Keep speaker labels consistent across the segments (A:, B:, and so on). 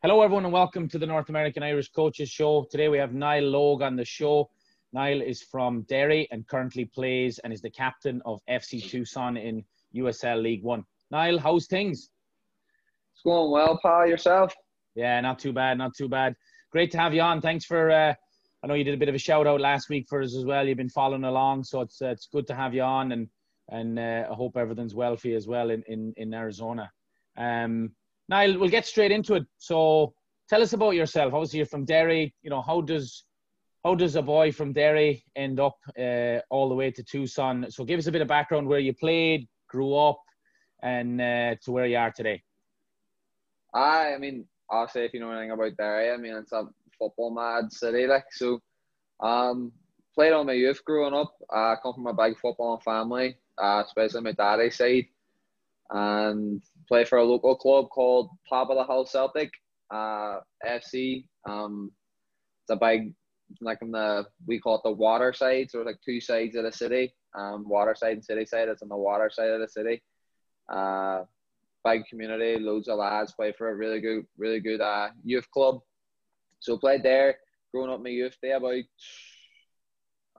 A: Hello, everyone, and welcome to the North American Irish Coaches Show. Today we have Niall Logue on the show. Niall is from Derry and currently plays and is the captain of FC Tucson in USL League One. Niall, how's things?
B: It's going well, pal. Yourself?
A: Yeah, not too bad, not too bad. Great to have you on. Thanks for. Uh, I know you did a bit of a shout out last week for us as well. You've been following along, so it's uh, it's good to have you on, and and uh, I hope everything's well for you as well in in, in Arizona. Um, Niall, we'll get straight into it. So, tell us about yourself. Obviously, you're from Derry. You know, how does how does a boy from Derry end up uh, all the way to Tucson? So, give us a bit of background where you played, grew up, and uh, to where you are today.
B: I, I mean, I'll say if you know anything about Derry, I mean, it's a football mad city, like so. Um, played on my youth growing up. I come from a big football family, uh, especially my daddy's side, and play for a local club called Top of the Hill Celtic uh, FC. Um, it's a big, like in the we call it the water side. So like two sides of the city, um, water side and city side. It's on the water side of the city. Uh, big community, loads of lads play for a really good, really good uh, youth club. So played there, growing up my youth day about,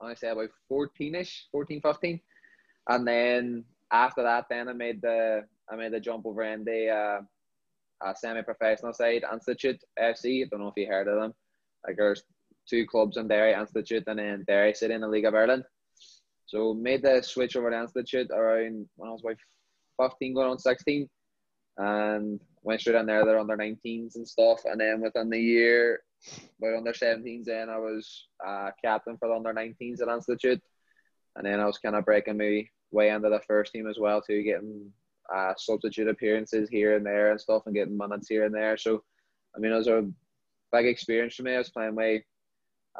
B: I say about 14ish, 14, 15. And then after that, then I made the I made the jump over in the uh, uh, semi-professional side, Institute FC. I don't know if you heard of them. Like there's two clubs in Derry, Institute, and then Derry City in the League of Ireland. So made the switch over to Institute around when I was about 15 going on 16 and went straight in there. They're under 19s and stuff. And then within the year, by under 17s, then I was uh, captain for the under 19s at Institute. And then I was kind of breaking my way into the first team as well, too, getting uh, substitute appearances here and there and stuff and getting minutes here and there. So, I mean, it was a big experience for me. I was playing with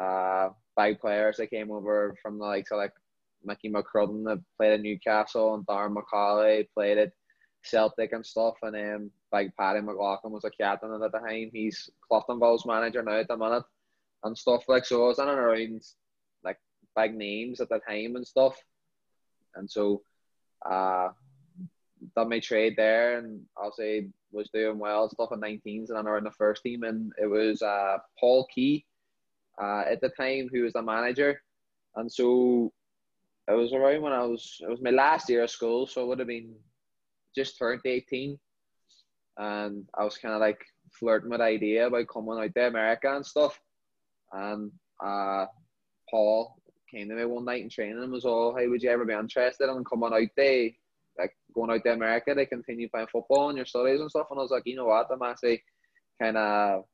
B: uh, big players that came over from the likes of like Mickey McCrudden that played at Newcastle and Darren McCauley played at Celtic and stuff. And then big Paddy McLaughlin was a captain at the time. He's Cliftonville's manager now at the minute and stuff like so. I was in and around like big names at the time and stuff. And so uh done my trade there and say was doing well stuff in 19s and then around the first team. And it was uh, Paul Key uh, at the time who was the manager. And so it was around when I was it was my last year of school so it would have been just turned 18 and I was kind of like flirting with idea about coming out to America and stuff. And uh, Paul came to me one night in training and was all hey would you ever be interested in coming out there like going out to America to continue playing football and your studies and stuff. And I was like, you know what, I'm actually kind of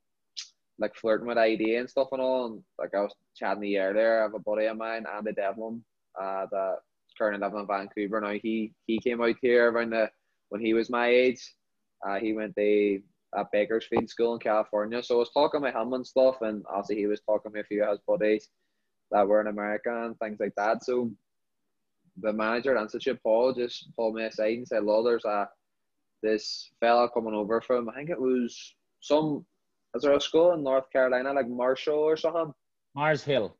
B: like flirting with idea and stuff and all. And like I was chatting the year there, I have a buddy of mine, Andy Devlin, uh, that currently living in Vancouver now. He he came out here around the when he was my age. Uh, he went to at Bakersfield School in California. So I was talking with him and stuff, and obviously he was talking with a few of his buddies that were in America and things like that. So the manager at Institute, Paul, just pulled me aside and said, "Well, there's a this fella coming over from I think it was some is there a school in North Carolina like Marshall or something?
A: Mars Hill.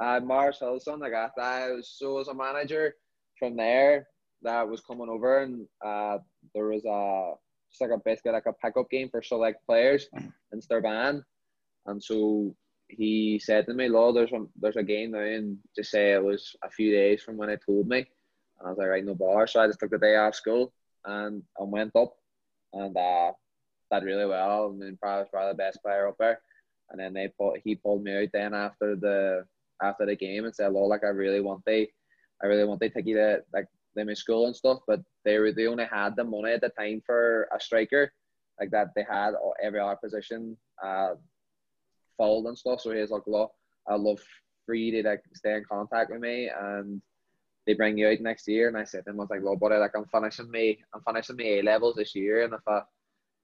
B: Uh, Mars Hill, something like that. I was, so as a manager from there that was coming over, and uh, there was a just like a basically like a pickup game for select players in Strabane, and so he said to me, "Law, there's a there's a game now, and just say it was a few days from when he told me." And I was like, "Right, no bar." So I just took the day off school and I went up, and uh, did really well. I mean, probably probably the best player up there. And then they put he pulled me out then after the after the game and said, "Law, like I really want they, I really want they take you to like them in school and stuff, but they were they only had the money at the time for a striker, like that they had every other position." Uh, fouled and stuff. So he's like, look, I love for you to like stay in contact with me and they bring you out next year. And I said to him, I was like, well, buddy, like I'm finishing me, I'm finishing my A levels this year, and if I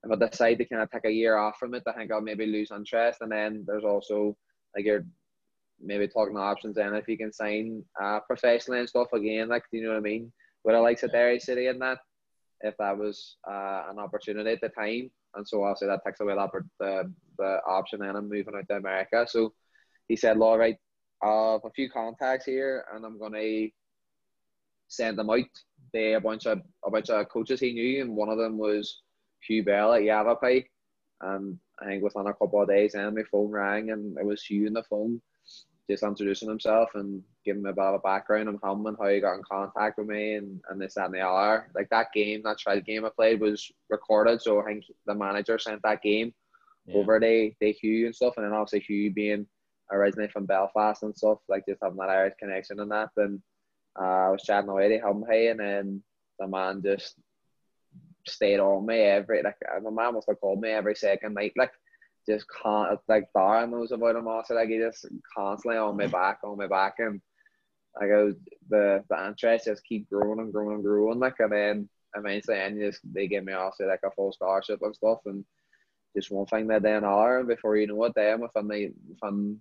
B: if I decide to kind of take a year off from it, I think I'll maybe lose interest. And then there's also like you're maybe talking options then if you can sign uh, professionally and stuff again, like do you know what I mean? Would I like to Derry City in that if that was uh, an opportunity at the time. And so obviously that takes away that the, the option and I'm moving out to America. So he said, all right, I have a few contacts here and I'm gonna send them out. They a bunch of a bunch of coaches he knew and one of them was Hugh Bell at Yavapai. And I think within a couple of days, and my phone rang, and it was Hugh on the phone, just introducing himself and giving me a bit of a background on him and how he got in contact with me and, and this that, and the other. Like that game, that trial game I played was recorded, so I think the manager sent that game yeah. over to, to Hugh and stuff, and then obviously Hugh being originally from Belfast and stuff, like just having that Irish connection and that. And uh, I was chatting away to him, hey, and then the man just stayed on me every like the man must have called me every second night, like just can't like Darren knows about him also like he just constantly on my back, on my back and I was, the the interest just keep growing and growing and growing like and then eventually and just they gave me also like a full scholarship and stuff and just one thing that then another and before you know it then within the within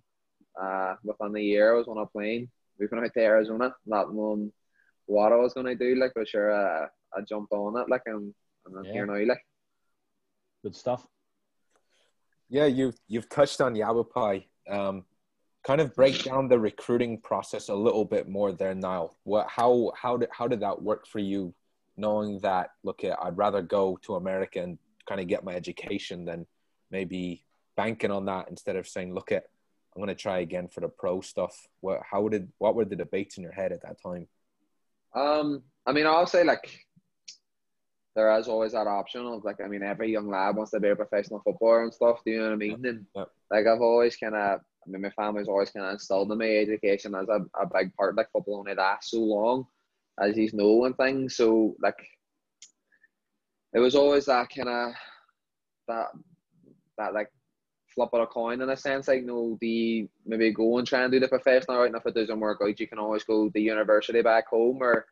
B: uh within the year I was on a plane moving out to Arizona not knowing what I was gonna do like but sure uh, I jumped on it like and, and I'm yeah. here now like
A: good stuff
C: yeah, you've you've touched on Yavapai. Um, kind of break down the recruiting process a little bit more there now. What how how did how did that work for you, knowing that look, at I'd rather go to America and kind of get my education than maybe banking on that instead of saying, look at I'm gonna try again for the pro stuff. What how did what were the debates in your head at that time?
B: Um, I mean, I'll say like there is always that option of like I mean every young lad wants to be a professional footballer and stuff. Do you know what I mean? And like I've always kind of mean my family's always kind of instilled in me education as a, a big part. Like football only lasts so long, as he's know and things. So like it was always that kind of that that like flip of a coin in a sense. Like, no, the maybe go and try and do the professional right, and if it doesn't work out, you can always go to the university back home or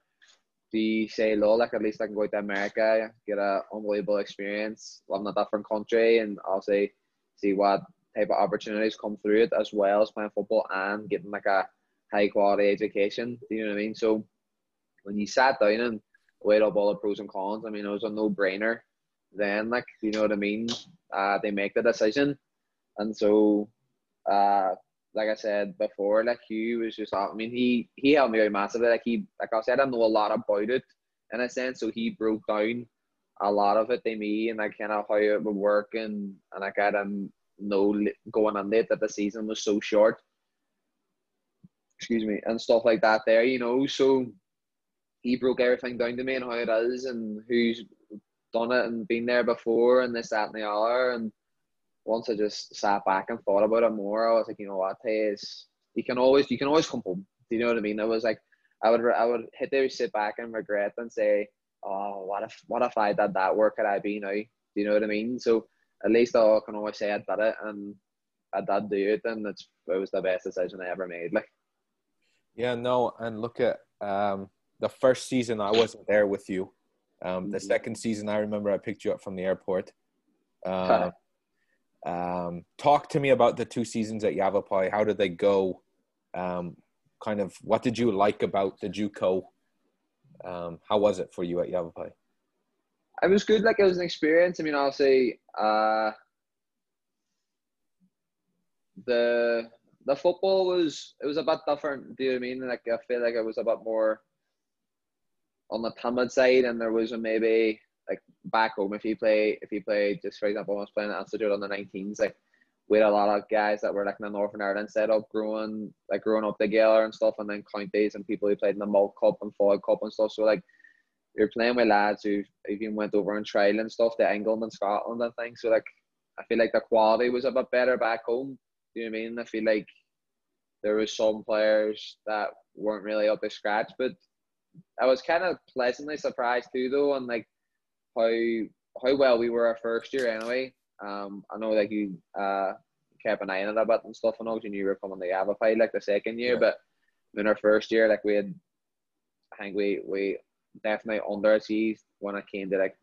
B: the say low, like at least I can go to America, get an unbelievable experience, live in a different country, and also see what type of opportunities come through it, as well as playing football and getting like a high quality education. Do you know what I mean? So when you sat down and weighed up all the pros and cons, I mean it was a no brainer. Then, like you know what I mean, uh, they make the decision, and so uh, like I said before, like Hugh was just, I mean, he he helped me out massively. Like he, like I said, I know a lot about it in a sense. So he broke down a lot of it to me and like kind of how it would work and and I kind of know going on it that the season was so short. Excuse me, and stuff like that. There, you know, so he broke everything down to me and how it is and who's done it and been there before and this that and the other and once I just sat back and thought about it more, I was like, you know what, is you can always you can always come home. Do you know what I mean? I was like, I would I would hit there, sit back and regret and say, oh, what if what if I did that? Where could I be now? Do you know what I mean? So at least I can always say I did it and I did do it, and it's it was the best decision I ever made. Like,
C: yeah, no, and look at um, the first season I wasn't there with you. Um, the mm-hmm. second season, I remember I picked you up from the airport. Uh, um, talk to me about the two seasons at Yavapai. How did they go? Um, kind of what did you like about the JUCO? Um, how was it for you at Yavapai?
B: It was good. Like it was an experience. I mean, say uh, the the football was it was a bit different. Do you know I mean? Like I feel like it was a bit more on the timid side, and there was a maybe like back home if you play if you play just for example I was playing at Institute on the 19s like we had a lot of guys that were like in the Northern Ireland setup growing like growing up together and stuff and then counties and people who played in the Milk Cup and Foyle Cup and stuff so like you're playing with lads who even went over and trial and stuff to England and Scotland and things so like I feel like the quality was a bit better back home do you know what I mean I feel like there was some players that weren't really up to scratch but I was kind of pleasantly surprised too though on like how how well we were our first year anyway. Um, I know like you uh kept an eye on it a bit and stuff and all. You were coming to Yavapai like the second year, yeah. but in our first year, like we had, I think we we definitely underachieved when it came to like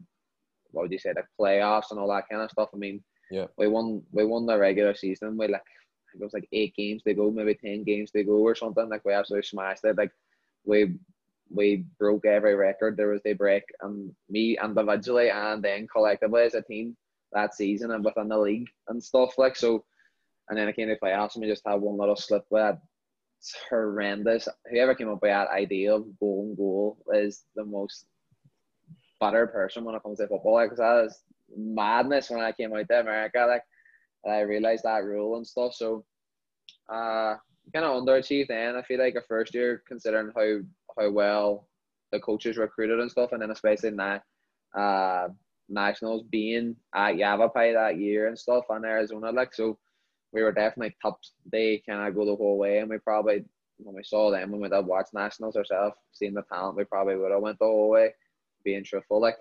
B: what would you say like playoffs and all that kind of stuff. I mean,
C: yeah,
B: we won we won the regular season. We like it was like eight games to go, maybe ten games to go or something. Like we absolutely smashed it. Like we we broke every record there was they break and me individually and then collectively as a team that season and within the league and stuff like so and then I came to playoffs and we just had one little slip with it's horrendous. Whoever came up with that idea of golden goal is the most better person when it comes to football. Like that is madness when I came out to America. Like and I realized that rule and stuff. So, uh, kind of underachieved then. I feel like a first year, considering how how well the coaches recruited and stuff, and then especially now, uh, nationals being at Yavapai that year and stuff in Arizona, like so, we were definitely top. They kind of go the whole way, and we probably when we saw them when we did watch nationals ourselves, seeing the talent, we probably would have went the whole way, being truthful, like.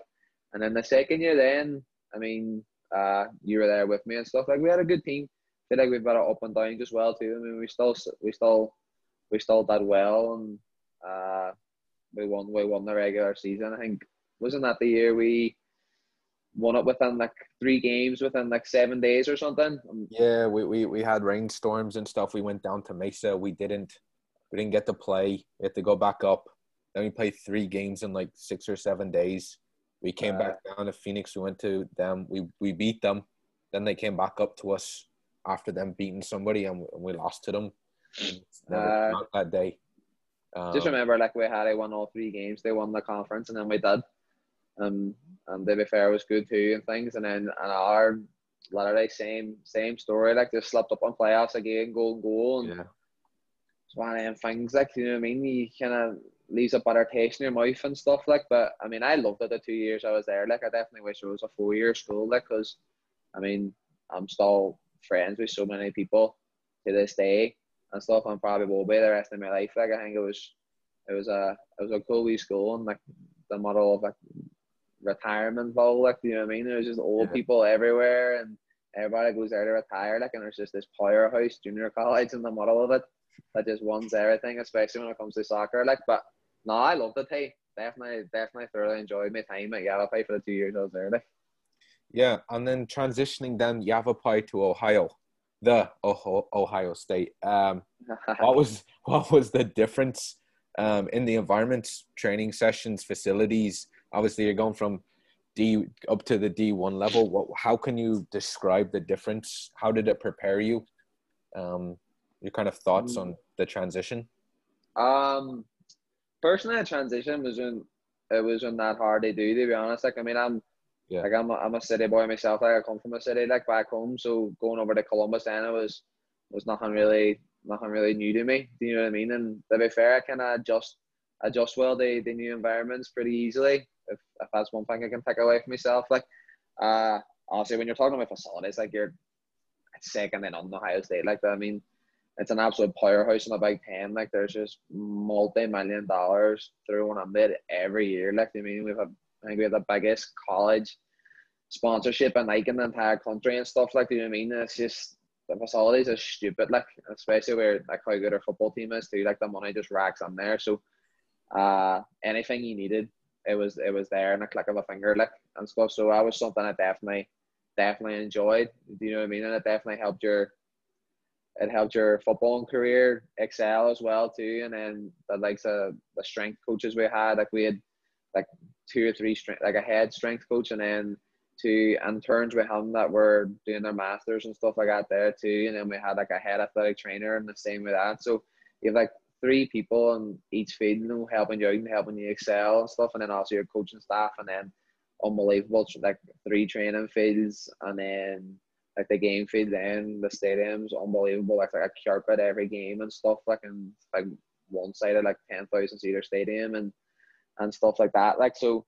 B: And then the second year, then I mean, uh, you were there with me and stuff. Like we had a good team. I feel like we've got it up and down as well too. I mean, we still we still we still did well and uh, we won we won the regular season. I think wasn't that the year we won it within like three games within like seven days or something. Um,
C: yeah, we, we, we had rainstorms and stuff. We went down to Mesa. We didn't we didn't get to play. We had to go back up. Then we played three games in like six or seven days. We came uh, back down to Phoenix. We went to them. We we beat them. Then they came back up to us after them beating somebody, and we lost to them. Uh, that day.
B: Um, just remember, like we had, I won all three games. They won the conference, and then we did. Um, and to be fair, was good too, and things. And then and our literally same same story. Like just slipped up on playoffs again, golden goal, and
C: yeah.
B: it's one of them things. Like you know what I mean? You kind of leaves a better taste in your mouth and stuff like. But I mean, I loved it the two years I was there. Like I definitely wish it was a four year school. Like because, I mean, I'm still friends with so many people to this day and stuff. I'm probably will be the rest of my life. Like I think it was, it was a it was a cool wee school and like the model of like retirement bowl. Like you know what I mean? There's just old yeah. people everywhere and everybody goes there to retire. Like and there's just this powerhouse junior college in the middle of it that just wants everything, especially when it comes to soccer. Like, but no, I loved it. Hey, definitely, definitely thoroughly enjoyed my time at Yavapai for the two years I was there. Like.
C: Yeah, and then transitioning then Yavapai to Ohio, the Ohio State. Um, what was what was the difference um, in the environments, training sessions, facilities? Obviously, you're going from D up to the D one level. What? How can you describe the difference? How did it prepare you? Um, your kind of thoughts on the transition?
B: Um, personally, the transition wasn't it wasn't that hard to do. To be honest, like I mean, I'm yeah. like I'm a, I'm a city boy myself. Like I come from a city like back home, so going over to Columbus then it was was nothing really nothing really new to me. Do you know what I mean? And to be fair, I kind of adjust adjust well to the new environments pretty easily. If, if that's one thing I can take away from myself, like uh, honestly, when you're talking about facilities, like you're second then on Ohio State, like. I mean, it's an absolute powerhouse in the Big Ten. Like there's just multi-million dollars thrown on it every year. Like I mean, we've had I think we have the biggest college sponsorship and like in the entire country and stuff. Like do you know I mean? It's just the facilities are stupid. Like especially where like how good our football team is too. Like the money just racks on there. So uh anything you needed, it was it was there in a click of a finger. Like and stuff. So that was something I definitely definitely enjoyed. Do you know what I mean? And it definitely helped your it helped your footballing career excel as well too. And then the likes of the strength coaches we had, like we had like two or three strength, like a head strength coach, and then two interns with him that were doing their masters and stuff like that there too. And then we had like a head athletic trainer and the same with that. So you have like three people in each field, you know, helping you out and helping you excel and stuff. And then also your coaching staff, and then unbelievable like three training fields, and then like the game field then the stadium's unbelievable like, like a carpet every game and stuff like and like one side of like 10,000 seater stadium and and stuff like that like so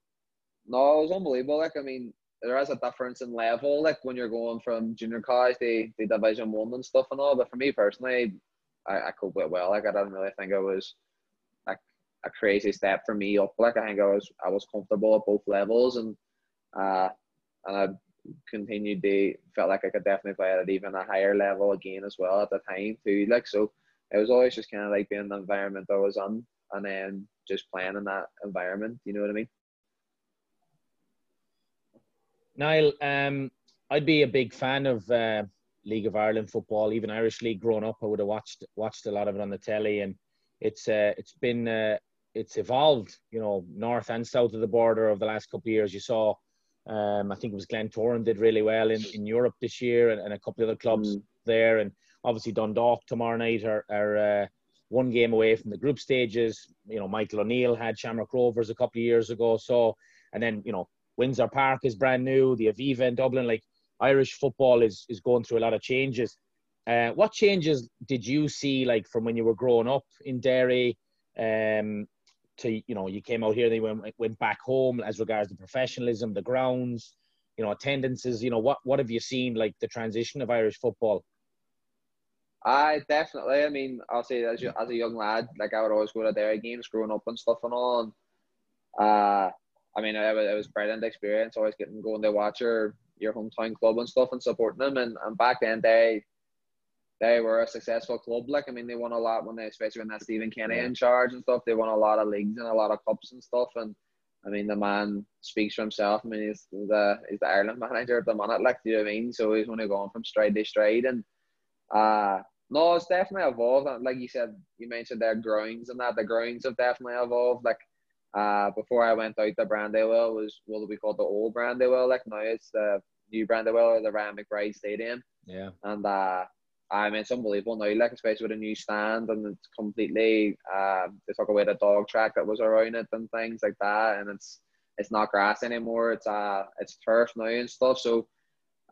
B: no it was unbelievable like I mean there is a difference in level like when you're going from junior college to, to division one and stuff and all but for me personally I, I coped it well like I didn't really think it was like a crazy step for me up like I think I was I was comfortable at both levels and uh and I continued to felt like I could definitely play at even a higher level again as well at the time too. Like so, it was always just kind of like being in the environment I was in, and then just playing in that environment. You know what I mean?
A: Niall, um, I'd be a big fan of uh, League of Ireland football, even Irish League. Growing up, I would have watched watched a lot of it on the telly, and it's uh, it's been uh, it's evolved. You know, north and south of the border over the last couple of years. You saw um, I think it was Glentoran did really well in, in Europe this year, and, and a couple of other clubs mm. there, and obviously Dundalk tomorrow night are, are uh, one game away from the group stages. You know, Michael O'Neill had Shamrock Rovers a couple of years ago, so and then you know Windsor Park is brand new, the Aviva in Dublin, like Irish football is is going through a lot of changes. Uh, what changes did you see, like from when you were growing up in Derry, um, to you know you came out here, they went went back home as regards the professionalism, the grounds, you know, attendances. You know, what what have you seen like the transition of Irish football?
B: I definitely. I mean, I'll say as you, as a young lad, like I would always go to Derry games growing up and stuff and all. And uh, I mean, it was, it was brilliant experience. Always getting going to watch your your hometown club and stuff and supporting them. And, and back then they they were a successful club. Like I mean, they won a lot when they, especially when that Stephen Kenny yeah. in charge and stuff. They won a lot of leagues and a lot of cups and stuff. And I mean, the man speaks for himself. I mean, he's the he's the Ireland manager at the minute. Like, do you know what I mean? So he's only going from stride to stride. And uh no, it's definitely evolved. Like you said, you mentioned their grounds and that. The grounds have definitely evolved. Like uh, before I went out, the Brandywell was what we call the old Brandywell. Like now it's the new Brandywell or the Ryan McBride Stadium.
A: Yeah.
B: And uh, I mean, it's unbelievable now. Like especially with a new stand and it's completely. Uh, they took away the dog track that was around it and things like that, and it's it's not grass anymore. It's uh it's turf now and stuff. So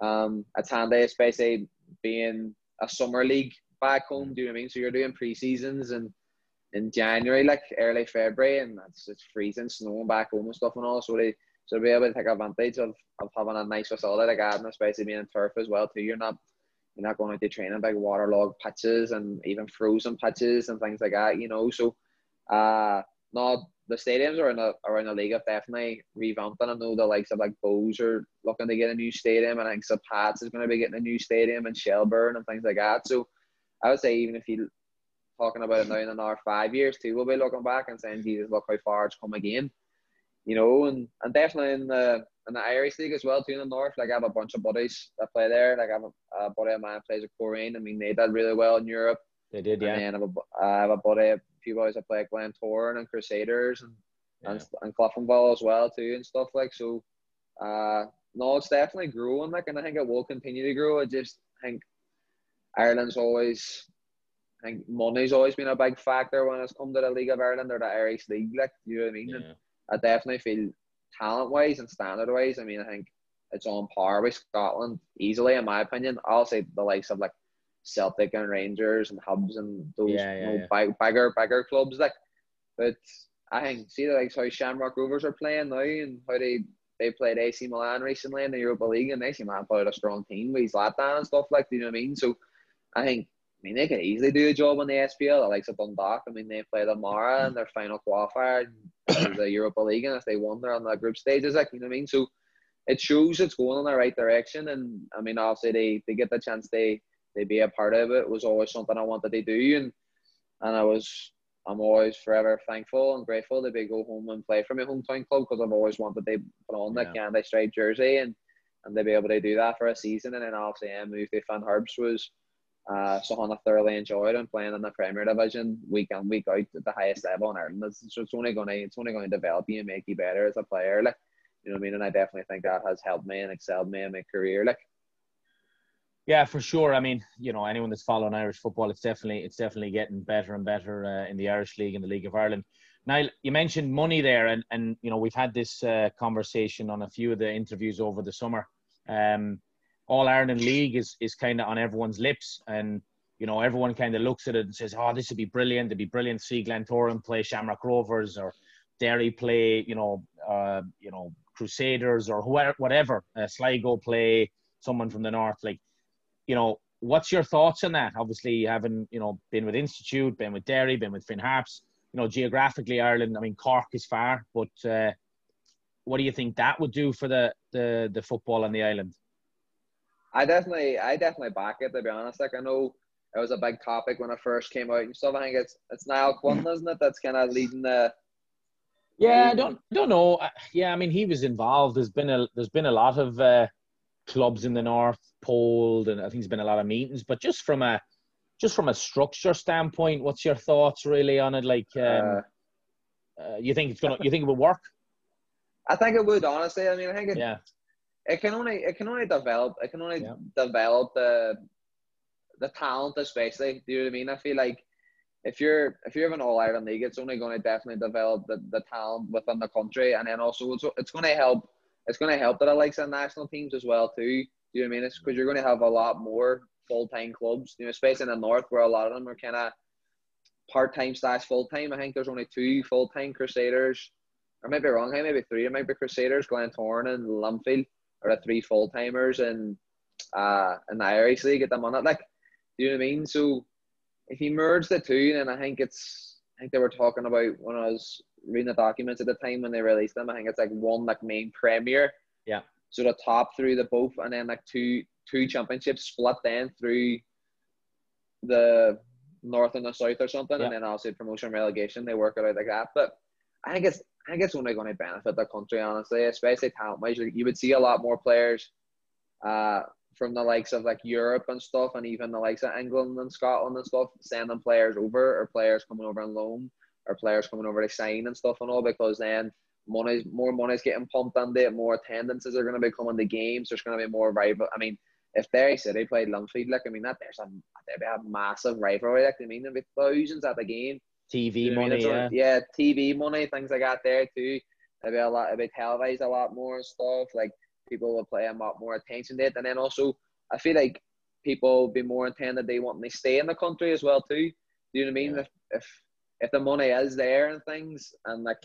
B: um, it's handy, especially being a summer league back home. Do you know what I mean? So you're doing pre seasons and in January, like early February, and it's, it's freezing, snowing back home and stuff and all. So they so be able to take advantage of, of having a nice facility like and especially being in turf as well too. You're not you're not going out to training big waterlogged pitches and even frozen pitches and things like that, you know. So uh no the stadiums around the around the league have definitely revamped and I know the likes of like Bohs are looking to get a new stadium and I think St. Pat's is gonna be getting a new stadium in Shelbourne and things like that. So I would say even if you talking about it now in another five years too, we'll be looking back and saying, Jesus, look how far it's come again. You know, and, and definitely in the in the Irish League as well too in the north. Like I have a bunch of buddies that play there. Like I have a, a buddy of mine plays at Coleraine. I mean they did really well in Europe.
A: They did, yeah.
B: And I have a, I have a buddy, a few boys that play at Glentoran and Crusaders and yeah. and, and as well too and stuff like so. Uh, no, it's definitely growing. Like, and I think it will continue to grow. I just think Ireland's always, I think money's always been a big factor when it's come to the League of Ireland or the Irish League. Like, you know what I mean? Yeah. I definitely feel talent wise and standard wise. I mean, I think it's on par with Scotland easily, in my opinion. I'll say the likes of like Celtic and Rangers and Hibs and those yeah, yeah, you know. Big, bigger, bigger clubs. Like, but I think see the likes how Shamrock Rovers are playing now and how they they played AC Milan recently in the Europa League and AC Milan played a strong team with Zlatan and stuff like. Do you know what I mean? So I think, I mean, they could easily do a job on the SPL. The likes of Dundalk. I mean, they played Amara in their final qualifier in the Europa League, and if they won, they're on the group stages. Like, you know what I mean? So it shows it's going in the right direction. And I mean, obviously, they, they get the chance they they be a part of it. it was always something I wanted to do, and and I was I'm always forever thankful and grateful to be go home and play for my hometown club because I've always wanted to put on the yeah. Candy Stripe jersey and and to be able to do that for a season. And then obviously, I moved to Finn Harps was uh, something I thoroughly enjoyed and playing in the Premier Division week in week out at the highest level in Ireland. It's, it's only going to it's only going to develop you and make you better as a player. Like you know what I mean. And I definitely think that has helped me and excelled me in my career. Like.
A: Yeah, for sure. I mean, you know, anyone that's following Irish football, it's definitely it's definitely getting better and better uh, in the Irish League and the League of Ireland. Now, you mentioned money there, and and you know we've had this uh, conversation on a few of the interviews over the summer. Um, all Ireland League is is kind of on everyone's lips, and you know everyone kind of looks at it and says, "Oh, this would be brilliant. It'd be brilliant to see Glentoran play Shamrock Rovers or Derry play, you know, uh, you know Crusaders or whoever, whatever. Uh, Sligo play someone from the north. Like, you know, what's your thoughts on that? Obviously, having you know been with Institute, been with Derry, been with Finn Harps. You know, geographically, Ireland. I mean, Cork is far, but uh, what do you think that would do for the the the football on the island?
B: I definitely, I definitely back it. To be honest, like I know it was a big topic when it first came out and stuff. I think it's it's Niall Quinn, isn't it? That's kind of leading the.
A: Yeah, I don't don't know. Yeah, I mean he was involved. There's been a there's been a lot of uh, clubs in the north polled, and I think there's been a lot of meetings. But just from a just from a structure standpoint, what's your thoughts really on it? Like, um, uh, uh, you think it's gonna you think it would work?
B: I think it would honestly. I mean, I think it, yeah it can only it can only develop it can only yeah. develop the the talent especially. Do you know what I mean? I feel like if you're if you're in an all Ireland league, it's only going to definitely develop the, the talent within the country, and then also it's, it's going to help. It's going to help that I like some national teams as well too. Do you know what I mean? It's because you're going to have a lot more full time clubs. You know, especially in the north where a lot of them are kind of part time slash full time. I think there's only two full time Crusaders. I might be wrong. I maybe three. It might be Crusaders, Glentoran, and Linfield are the three full timers in uh in the Irish League at the minute. Like, do you know what I mean? So if you merge the two, then I think it's I think they were talking about when I was reading the documents at the time when they released them. I think it's like one like main premier.
A: Yeah.
B: So the top through the both, and then like two two championships split then through the north and the south or something,
A: Yeah.
B: and then obviously promotion relegation. They work it out like that. But I guess I it's only going to benefit the country, honestly, especially talent wise. You would see a lot more players uh, from the likes of like Europe and stuff, and even the likes of England and Scotland and stuff, sending players over or players coming over on loan or players coming over to sign and stuff and all because then money's more money's getting pumped into it, more attendances are going to be coming to games. There's going to be more rival. I mean, if Derry City played Linfield, like I mean, that there's a there'd be a massive rivalry. Like I mean, there'd be thousands at the game.
A: TV
B: You know what I mean?
A: money, yeah.
B: TV money, things like that there too. It'd be a lot, it'd be televised a lot more and stuff. Like people will pay a lot more attention to it, and then also I feel like people will be more intended they want to stay in the country as well too. Do you know what I mean?
A: Yeah.
B: If if if the money is there and things, and like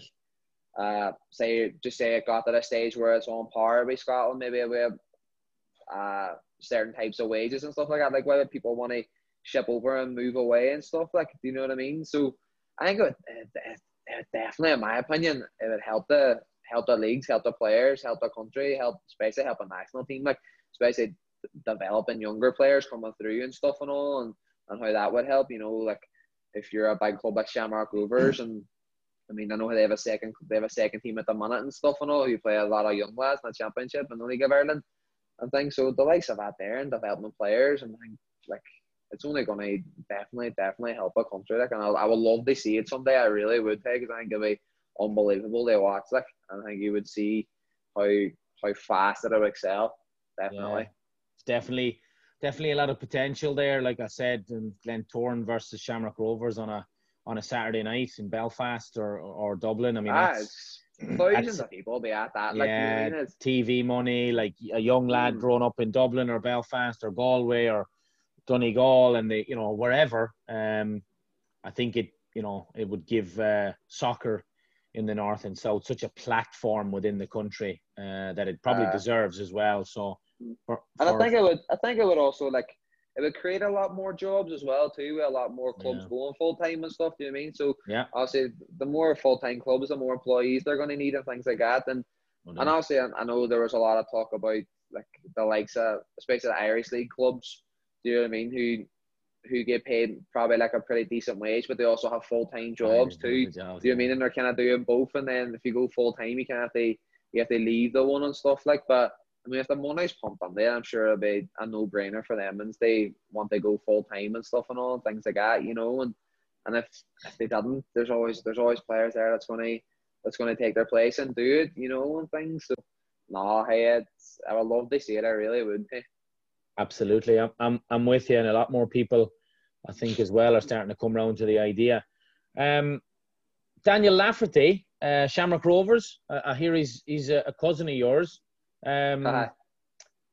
B: uh say just say it got to a stage where it's on par with Scotland, maybe with uh certain types of wages and stuff like that. Like whether people want to ship over and move away and stuff. Like, do you know what I mean? So I think it it, it, it definitely, in my opinion, it would help the help the leagues, help the players, help the country, help especially help a national team, like especially developing younger players coming through and stuff and all, and, and how that would help. You know, like if you're a big club like Shamrock Rovers, and I mean, I know they have a second they have a second team at the minute and stuff and all. You play a lot of young lads in the championship and the League of Ireland and things. So the likes of that there and development players and like it's only going to definitely, definitely help a country. Like, and I, I would love to see it someday. I really would, because I think it'd be unbelievable to watch. Like, and I think you would see how how fast it would excel. Definitely.
A: Yeah. It's definitely definitely a lot of potential there. Like I said, in Glentoran versus Shamrock Rovers on a on a Saturday night in Belfast or or Dublin. I mean,
B: ah,
A: that's,
B: it's thousands
A: that's-
B: of people be at that. Like, you know
A: yeah,
B: mean? It's,
A: TV money. Like a young lad
B: Mm.
A: growing up in Dublin or Belfast or Galway or Donegal, and the you know wherever. Um, I think it you know it would give uh, soccer in the north and south such a platform within the country uh, that it probably
B: Uh,
A: deserves as well. So, for,
B: and I think it would. I think it would also like it would create a lot more jobs as well too. A lot more clubs
A: Yeah.
B: going full time and stuff. Do you know what I mean? So
A: yeah,
B: obviously, the more full time clubs, the more employees they're going to need and things like that. And
A: well
B: And obviously, I, I know there was a lot of talk about like the likes of, especially the Irish league clubs. Do you know what I mean? Who who get paid probably like a pretty decent wage, but they also have full time jobs too.
A: Jobs,
B: Do you know what I mean? And they're kind of doing both. And then if you go full time, you kind of have to you have to leave the one and stuff like. But I mean, if the money's pumped on there, I'm sure it'll be a no brainer for them, and they want to go full time and stuff and all and things like that, you know. And and if, if they didn't, there's always there's always players there that's gonna that's gonna take their place and do it, you know, and things. So no, hey, it's, I would love to see it. I really would. Hey.
A: Absolutely, I'm, I'm I'm with you, and a lot more people, I think, as well, are starting to come around to the idea. Um, Daniel Lafferty, uh, Shamrock Rovers. Uh, I hear he's he's a, a cousin of yours. Um,
B: Aye.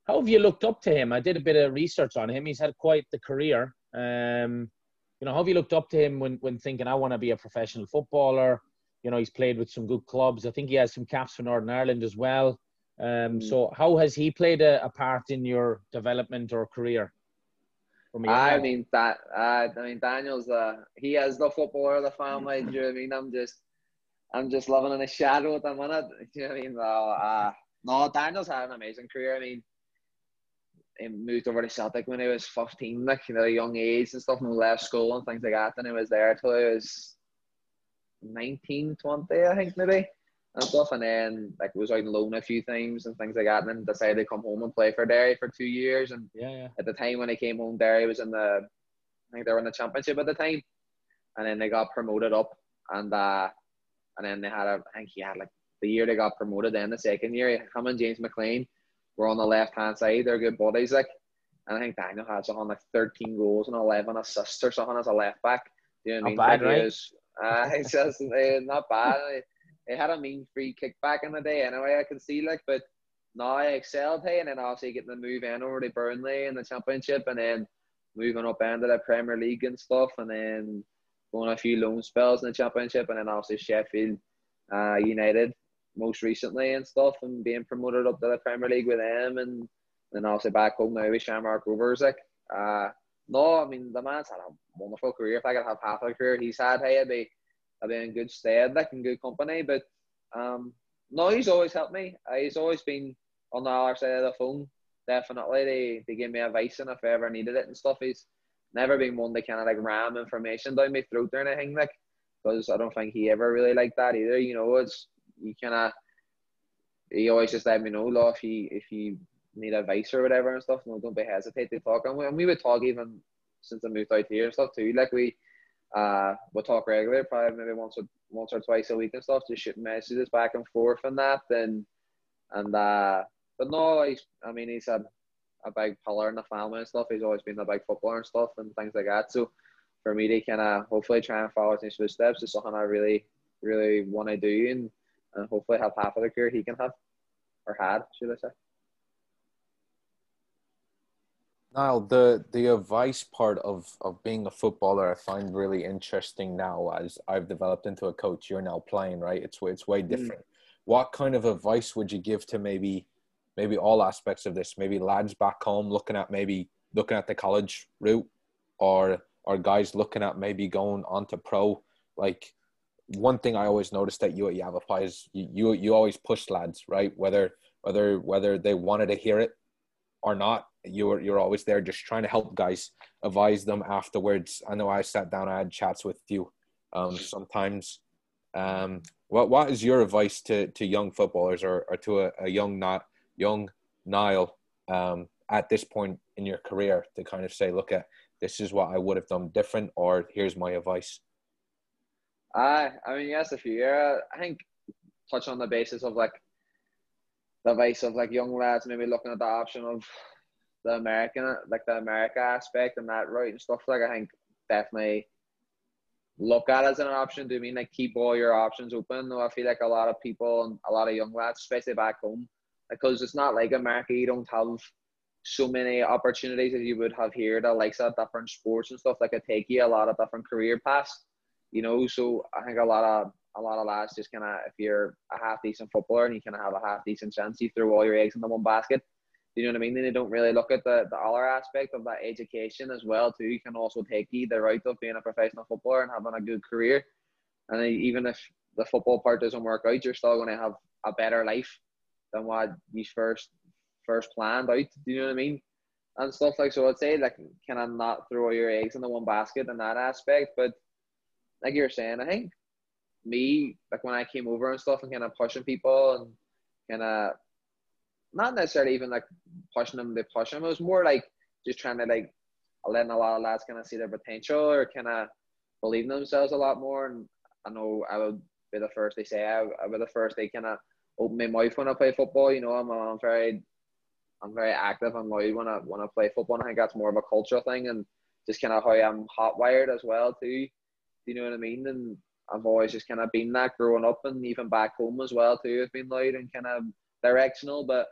A: how have you looked up to him? I did a bit of research on him. He's had quite the career. Um, you know, how have you looked up to him when when thinking I want to be a professional footballer? You know, he's played with some good clubs. I think he has some caps for Northern Ireland as well. Um,
B: Mm.
A: so how has he played a, a part in your development or career? A
B: I mean that. Uh, I mean Daniel's the he is the footballer of the family. Do you know what I mean? I'm just I'm just living in the shadow at the minute. Do you know what I mean? No, uh, no, Daniel's had an amazing career. I mean, he moved over to Celtic when he was 15, like you know, a young age and stuff, and left school and things like that. And he was there till he was 19, 20, I think maybe, and stuff. And then like was out on loan a few times and things like that. And then decided to come home and play for Derry for two years. And
A: yeah, yeah.
B: at the time when he came home, Derry was in the, I think they were in the championship at the time, and then they got promoted up, and uh, and then they had a, I think he had like the year they got promoted. Then the second year, him and James McClean were on the left hand side. They're good buddies, like, and I think Daniel had something like thirteen goals and eleven assists or something as a left back. Do you know what I
A: Not
B: mean?
A: bad, right?
B: uh, it's just uh, not bad. They had a mean free kick back in the day anyway. I can see like, but now I excelled hey, and then obviously getting the move in over to Burnley in the championship and then moving up into the Premier League and stuff and then going a few loan spells in the championship and then obviously Sheffield uh, United most recently and stuff and being promoted up to the Premier League with them and then obviously back home now with Shamrock Rovers like uh no, I mean the man's had a wonderful career. If I could have half a career he's had, hey, I'd be I'd be in good stead, like in good company. But um no, he's always helped me. Uh, he's always been on the other side of the phone. Definitely, they, they give me advice and if I ever needed it and stuff. He's never been one to kind of like ram information down my throat or anything like, because I don't think he ever really liked that either. You know, it's you kind of he always just let me know, law if you if you need advice or whatever and stuff. No, don't be hesitate to talk. And we, and we would talk even since I moved out here and stuff too. Like we uh we'll talk regularly, probably maybe once or once or twice a week and stuff, just shooting messages back and forth and that and and uh but no, he's, I mean, he's a, a big pillar in the family and stuff. He's always been a big footballer and stuff and things like that. So for me to kind of hopefully try and follow his footsteps is something I really, really want to do and, and hopefully have half of the career he can have or had, should I say.
C: Niall, the the advice part of of being a footballer, I find really interesting now as I've developed into a coach. You're now playing, right? It's it's way mm. different. Mm. What kind of advice would you give to maybe maybe all aspects of this. Maybe lads back home looking at maybe looking at the college route, or or guys looking at maybe going on to pro. Like one thing I always noticed that you at Yavapai is you, you you always push lads, right? Whether whether whether they wanted to hear it or not, you're you're always there just trying to help guys, advise them afterwards. I know I sat down, I had chats with you um, sometimes. Um, what what is your advice to, to young footballers or, or to a, a young not young Niall um, at this point in your career to kind of say, look at this is what I would have done different, or here's my advice?
B: Uh, I mean, yes, few years. I think touch on the basis of like the advice of like young lads maybe looking at the option of the American, like the America aspect and that right and stuff. Like I think definitely look at as an option. Do you mean like keep all your options open? Though I feel like a lot of people and a lot of young lads, especially back home, because it's not like America. You don't have so many opportunities as you would have here that likes that different sports and stuff. Like it take you a lot of different career paths, you know. So I think a lot of a lot of lads just kind of if you're a half decent footballer and you kind of have a half decent chance, you throw all your eggs in the one basket. You know what I mean? Then they don't really look at the, the other aspect of that education as well too. You can also take the route of being a professional footballer and having a good career. And even if the football part doesn't work out, you're still going to have a better life than what you first first planned out. Do you know what I mean? And stuff like so. I'd say like kind of not throw your eggs in the one basket in that aspect. But like you're saying, I think me like when I came over and stuff and kind of pushing people and kind of not necessarily even like pushing them to push them. It was more like just trying to like letting a lot of lads kind of see their potential or kind of believe in themselves a lot more. And I know I would be the first they say I, I would be the first they kind of open my mouth when I play football. You know, I'm, I'm very, I'm very active and loud when I when I play football. And I think that's more of a cultural thing and just kind of how I'm hot wired as well too. Do you know what I mean? And I've always just kind of been that growing up and even back home as well too. I've been loud and kind of directional, but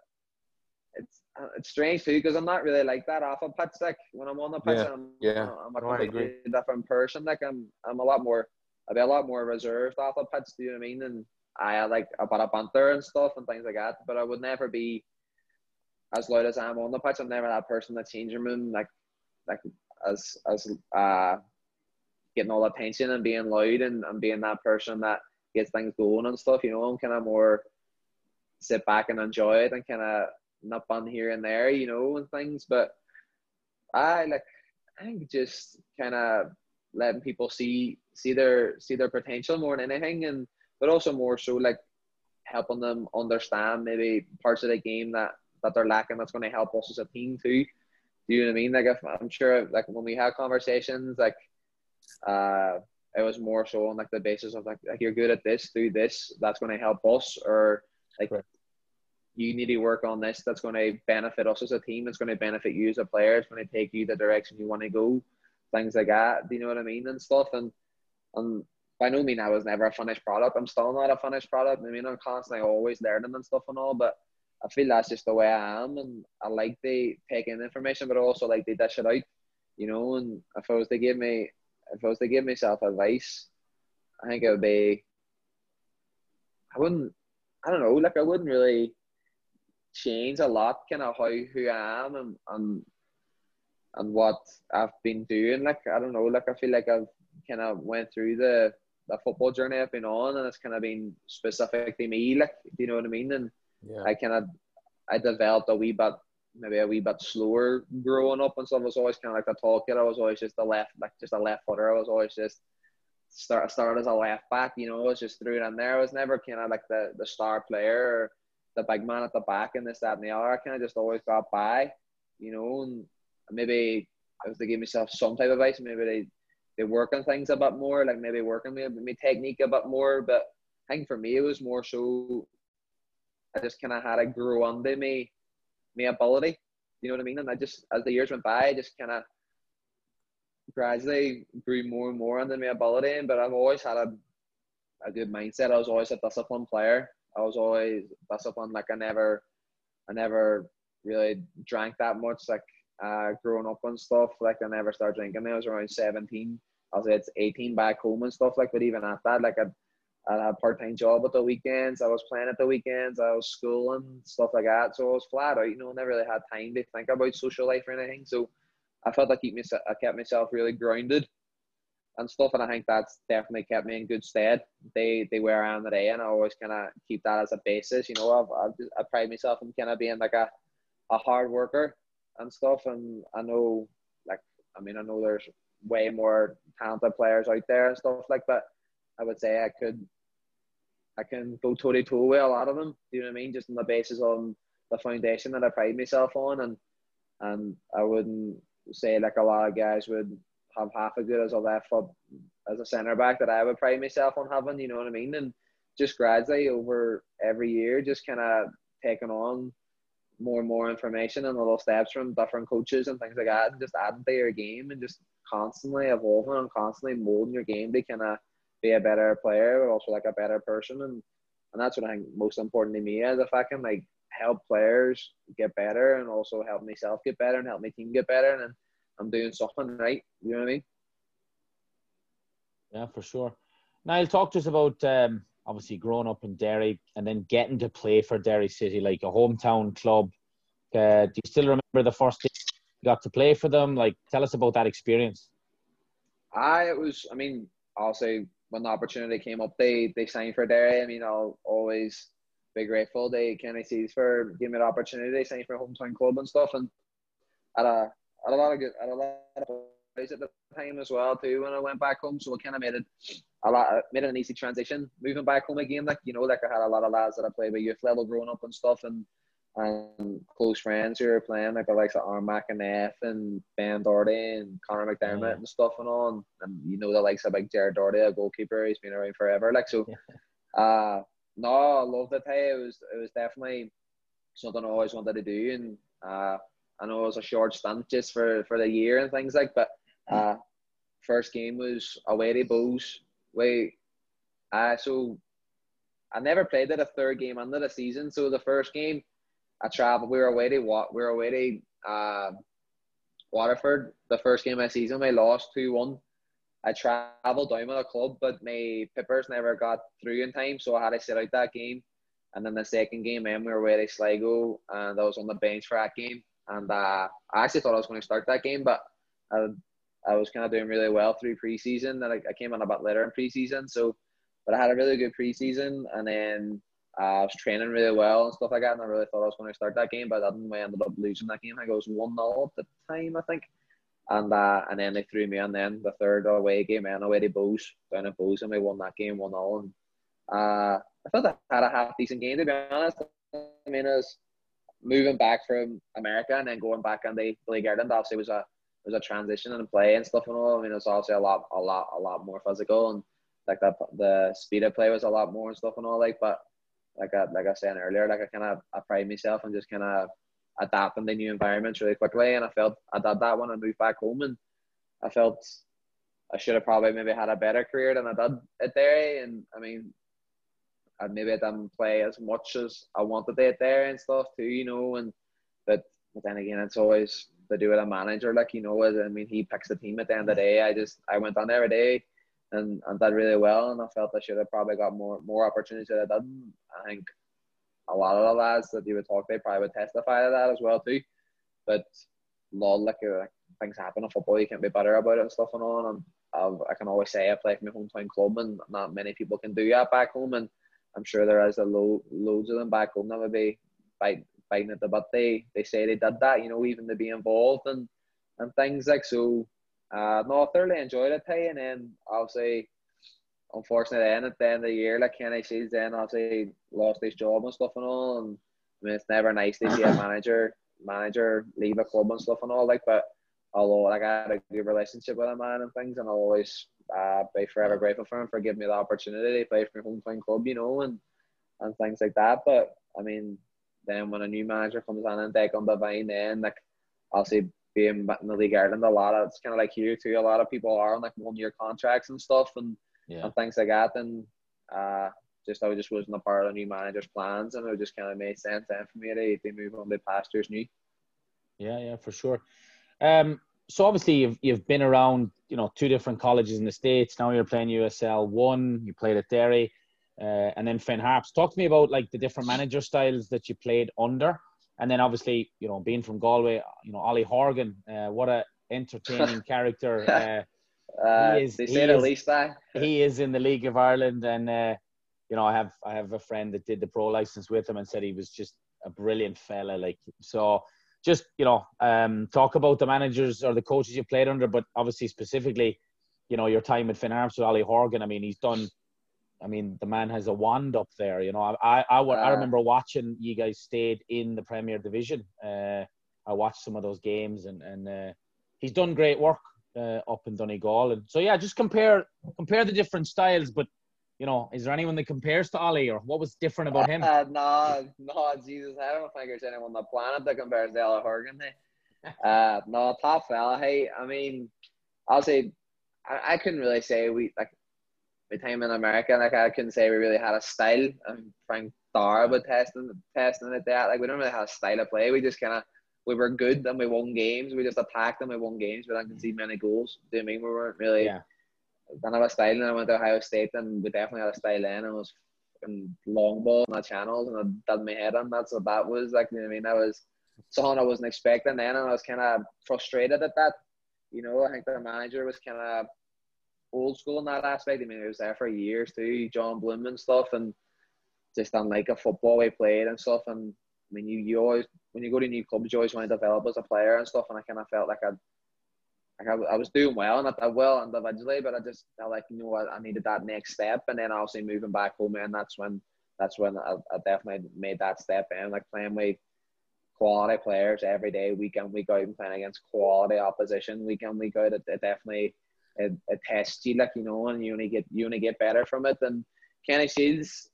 B: it's uh, it's strange too because I'm not really like that off a pitch. Like when I'm on the pitch,
C: yeah.
B: I'm
C: yeah.
B: I'm a completely different person. Like I'm I'm a lot more I'd be a lot more reserved off a pitch. Do you know what I mean? And I like about a banter and stuff and things like that. But I would never be as loud as I am on the pitch. I'm never that person that changing room like like as as uh getting all the attention and being loud and, and being that person that gets things going and stuff. You know, I'm kind of more sit back and enjoy it and kind of nip on here and there, you know, and things. But I like I think just kind of letting people see see their see their potential more than anything and but also more so like helping them understand maybe parts of the game that that they're lacking. That's going to help us as a team too. Do you know what I mean? Like if I'm sure like when we had conversations, like uh, it was more so on like the basis of like like you're good at this, do this. That's going to help us, or like right. You need to work on this. That's going to benefit us as a team. It's going to benefit you as a player. It's going to take you the direction you want to go. Things like that. Do you know what I mean and stuff? And and by no means I was never a finished product. I'm still not a finished product. I mean, I'm constantly always learning and stuff and all, but I feel that's just the way I am, and I like to take in information, but also like to dish it out, you know. And if I was to give me, if I was to give myself advice, I think it would be, I wouldn't, I don't know, like I wouldn't really change a lot, kind of how who I am and and and what I've been doing. Like I don't know, like I feel like I've kind of went through the the football journey I've been on, and it's kind of been specific to me. Like, do you know what I mean? And yeah. I kind of I developed a wee bit, maybe a wee bit slower growing up and stuff. I was always kind of like a tall kid. I was always just a left, like just a left footer. I was always just start started as a left back. You know, I was just through it in there. I was never kind of like the the star player or the big man at the back and this that and the other. I kind of just always got by. You know, and maybe I was to give myself some type of advice. Maybe they they work on things a bit more, like maybe work on my technique a bit more. But I think for me, it was more so I just kind of had to grow under me, my ability. You know what I mean? And I just, as the years went by, I just kind of gradually grew more and more under my ability. But I've always had a, a good mindset. I was always a disciplined player. I was always disciplined. Like I never, I never really drank that much. Like uh, growing up and stuff. Like I never started drinking. I was around 17. I was it's 18 back home and stuff. Like, but even at that, like I, I had a part time job at the weekends. I was playing at the weekends. I was schooling stuff like that. So I was flat out. You know, never really had time to think about social life or anything. So I felt like keep me, I kept myself really grounded and stuff. And I think that's definitely kept me in good stead. They they where I am today, and I always kind of keep that as a basis. You know, I've, I've I pride myself in kind of being like a a hard worker and stuff. And I know, like, I mean, I know there's way more talented players out there and stuff like that. I would say I could, I can go toe to toe with a lot of them. Do you know what I mean? Just on the basis on the foundation that I pride myself on, and and I wouldn't say like a lot of guys would have half as good as a left foot as a centre back that I would pride myself on having. You know what I mean? And just gradually over every year, just kind of taking on more and more information and little steps from different coaches and things like that, and just adding to your game and just constantly evolving and constantly molding your game to kind of be a better player, but also like a better person. And and that's what I think most important to me is if I can like help players get better and also help myself get better and help my team get better, and I'm doing something right. You know what I mean?
A: Yeah, for sure. Niall, talk to us about um, obviously growing up in Derry and then getting to play for Derry City, like a hometown club. Uh, do you still remember the first day you got to play for them? Like, tell us about that experience.
B: I it was. I mean, I'll say when the opportunity came up, they they signed for Derry. I mean, I'll always be grateful. They kind of see for giving me the opportunity. They signed for a hometown club and stuff, and had a had a lot of good, had a lot of at the time as well too when I went back home. So it kind of made it a lot made it an easy transition moving back home again. Like you know, like I had a lot of lads that I played with youth level growing up and stuff, and and close friends who were playing like the likes of Aaron McEneff and Ben Doherty and Conor McDermott yeah. and stuff and all. And, and, you know the likes of like Gerard Doherty, a goalkeeper, he's been around forever. Like so, uh no, I loved it. Hey, it was it was definitely something I always wanted to do, and uh I know it was a short stint just for for the year and things like, but uh, first game was away to Bohs. Wait, uh, so I never played at a third game under the season. So the first game, I traveled. We were away to what? We were away to uh, Waterford. The first game of the season, we lost two one. I travelled down with a club, but my pippers never got through in time, so I had to sit out that game. And then the second game, then we were away to Sligo, and I was on the bench for that game. And uh, I actually thought I was going to start that game, but I I was kind of doing really well through preseason. Then I, I came on a bit later in preseason, so but I had a really good preseason, and then uh, I was training really well and stuff like that. And I really thought I was going to start that game, but I. We ended up losing that game. I it was one 0 at the time, I think. And uh, and then they threw me on then the third away game and away to Bohs down at Bohs and we won that game one 0 And uh, I thought I had a half decent game to be honest. I mean, it was moving back from America and then going back the League Ireland obviously was a was a transition and play and stuff and all. I mean, it was obviously a lot, a lot, a lot more physical and like that. The speed of play was a lot more and stuff and all. Like, but like I like I was saying earlier, like I kind of I pride myself and just kind of adapting the new environments really quickly. And I felt I did that when I moved back home, and I felt I should have probably maybe had a better career than I did at there. And I mean, I maybe I didn't play as much as I wanted it there and stuff too, you know. And but but then again, it's always to do with a manager, like you know. I mean, he picks the team at the end of the day. I just I went on every day and, and did really well, and I felt I should have probably got more more opportunities that I didn't. I think a lot of the lads that you would talk they probably would testify to that as well too. But lol, like uh, things happen in football, you can't be better about it and stuff and on. And I've, I can always say I play for my hometown club, and not many people can do that back home. And I'm sure there is a lo- loads of them back home that would be bite, biting at the butt. They they say they did that, you know, even to be involved and and things like so. Uh, no, I thoroughly enjoyed it, hey, and then obviously, unfortunately, then at the end of the year, like Kenny Shiels, then obviously lost his job and stuff and all, and I mean it's never nice to see a manager manager leave a club and stuff and all like, but although like I had a good relationship with a man and things, and I'll always uh, be forever grateful for him for giving me the opportunity to play for my hometown club, you know, and and things like that. But I mean, then when a new manager comes on and take on the vine, then like I'll being in the League Ireland, a lot of it's kind of like here too. A lot of people are on like one year contracts and stuff and, yeah. and things like that. And uh, just I just wasn't a part of the new manager's plans, and it just kind of made sense then for me to, to move on to pastures new.
A: Yeah, yeah, for sure. Um, so obviously you've you've been around, you know, two different colleges in the states. Now you're playing USL one. You played at Derry, uh, and then Finn Harps. Talk to me about like the different manager styles that you played under, and then obviously you know being from Galway, you know Ollie Horgan. Uh, what a entertaining character. Uh,
B: uh, he is, they say the least that
A: he is in the League of Ireland, and uh, you know I have I have a friend that did the pro license with him and said he was just a brilliant fella. Like so, just you know um, talk about the managers or the coaches you played under, but obviously specifically, you know your time at Finn Harps with Ollie Horgan. I mean, he's done. I mean, the man has a wand up there. You know, I I, I, I remember watching you guys stayed in the Premier Division. Uh, I watched some of those games, and and uh, he's done great work uh, up in Donegal. And so yeah, just compare compare the different styles, but you know, is there anyone that compares to Ollie or what was different about him?
B: Uh, no, no, Jesus, I don't think there's anyone on the planet that compares to Ollie Horgan. Hey. uh, no, top fella. Hey, I mean, I'll say, I, I couldn't really say we like my time in America. Like I couldn't say we really had a style. And Frank Dara would testing testing it that. Like we don't really have a style of play. We just kind of we were good and we won games. We just attacked and we won games. We didn't concede many goals. Do you mean we weren't really?
A: Yeah
B: then I was style and I went to Ohio State and we definitely had a style and it was long ball in the channels and I did my head on that. So that was like, you know I mean? That was something I wasn't expecting then and I was kind of frustrated at that. You know, I think the manager was kind of old school in that aspect. I mean, he was there for years too, John Bluem and stuff, and just unlike a football we played and stuff. And I mean, you, you always, when you go to new clubs, you always want to develop as a player and stuff. And I kind of felt like I'd like I, I was doing well and I well individually, but I just felt like you know what I needed that next step, and then obviously moving back home, and that's when that's when I, I definitely made that step in, like playing with quality players every day, week in week out, and playing against quality opposition week in week out. It, it definitely it, it tests you, like you know, and you only get you only get better from it. And Kenny Shiels,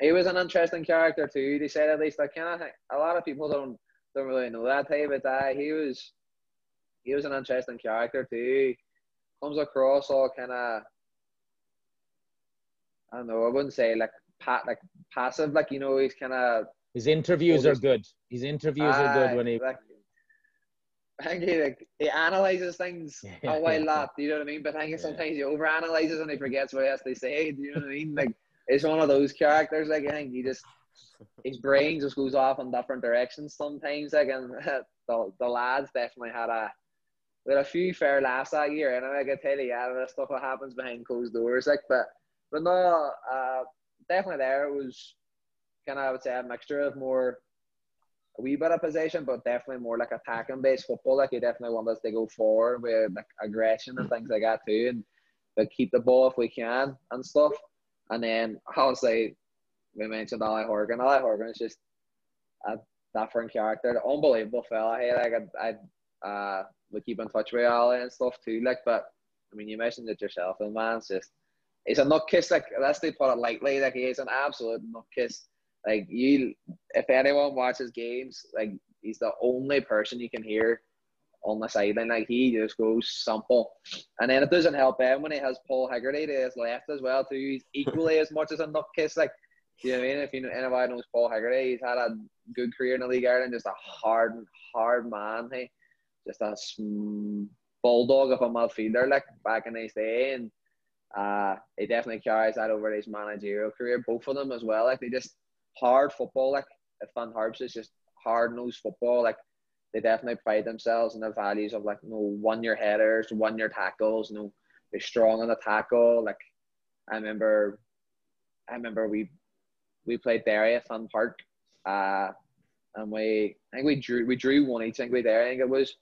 B: he was an interesting character too. They said at least I kind of a lot of people don't don't really know that hey, but uh, he was he was an interesting character too. Comes across all kind of, I don't know, I wouldn't say like pat like passive, like you know, he's kind of.
A: His interviews are good. His interviews uh, are good when he.
B: Like, I think he, like, he analyzes things yeah, a while lot, do you know what I mean? But I think yeah. sometimes he over analyzes and he forgets what he has to say, do you know what I mean? Like, it's one of those characters, like, I think he just, his brain just goes off in different directions sometimes, like, and the, the lads definitely had a, we had a few fair laughs that year, and I can tell you, yeah, the stuff that happens behind closed doors, like, but but no, uh, definitely there was kind of I would say a mixture of more a wee bit of possession, but definitely more like attacking based football. Like you definitely want us to go forward with like aggression and things like that too, and but keep the ball if we can and stuff. And then obviously we mentioned Ollie Horgan. Ollie Horgan is just a different character, unbelievable fella. Hey, like I, I uh we keep in touch with Ollie and stuff too. Like, but I mean, you mentioned it yourself, and man, just he's a nutkiss. Like, let's not put it lightly. Like, he is an absolute nutkiss. Like, you, if anyone watches games, like, he's the only person you can hear on the sideline. Like he just goes simple. And then it doesn't help him when he has Paul Hegarty to his left as well too. He's equally as much as a nutcase. Like Do you know what I mean? If you know anybody knows Paul Hegarty, he's had a good career in the league Ireland, just a hard hard man, hey. Just a bulldog of a midfielder like back in his day and uh he definitely carries that over his managerial career, both of them as well. Like they just hard football, like if Finn Harps is just hard nosed football, like they definitely pride themselves in the values of like you know one year headers, one year tackles, you know, they're strong on the tackle. Like I remember I remember we we played Derry at Finn Park. Uh and we I think we drew we drew one each, I think we there. I think it was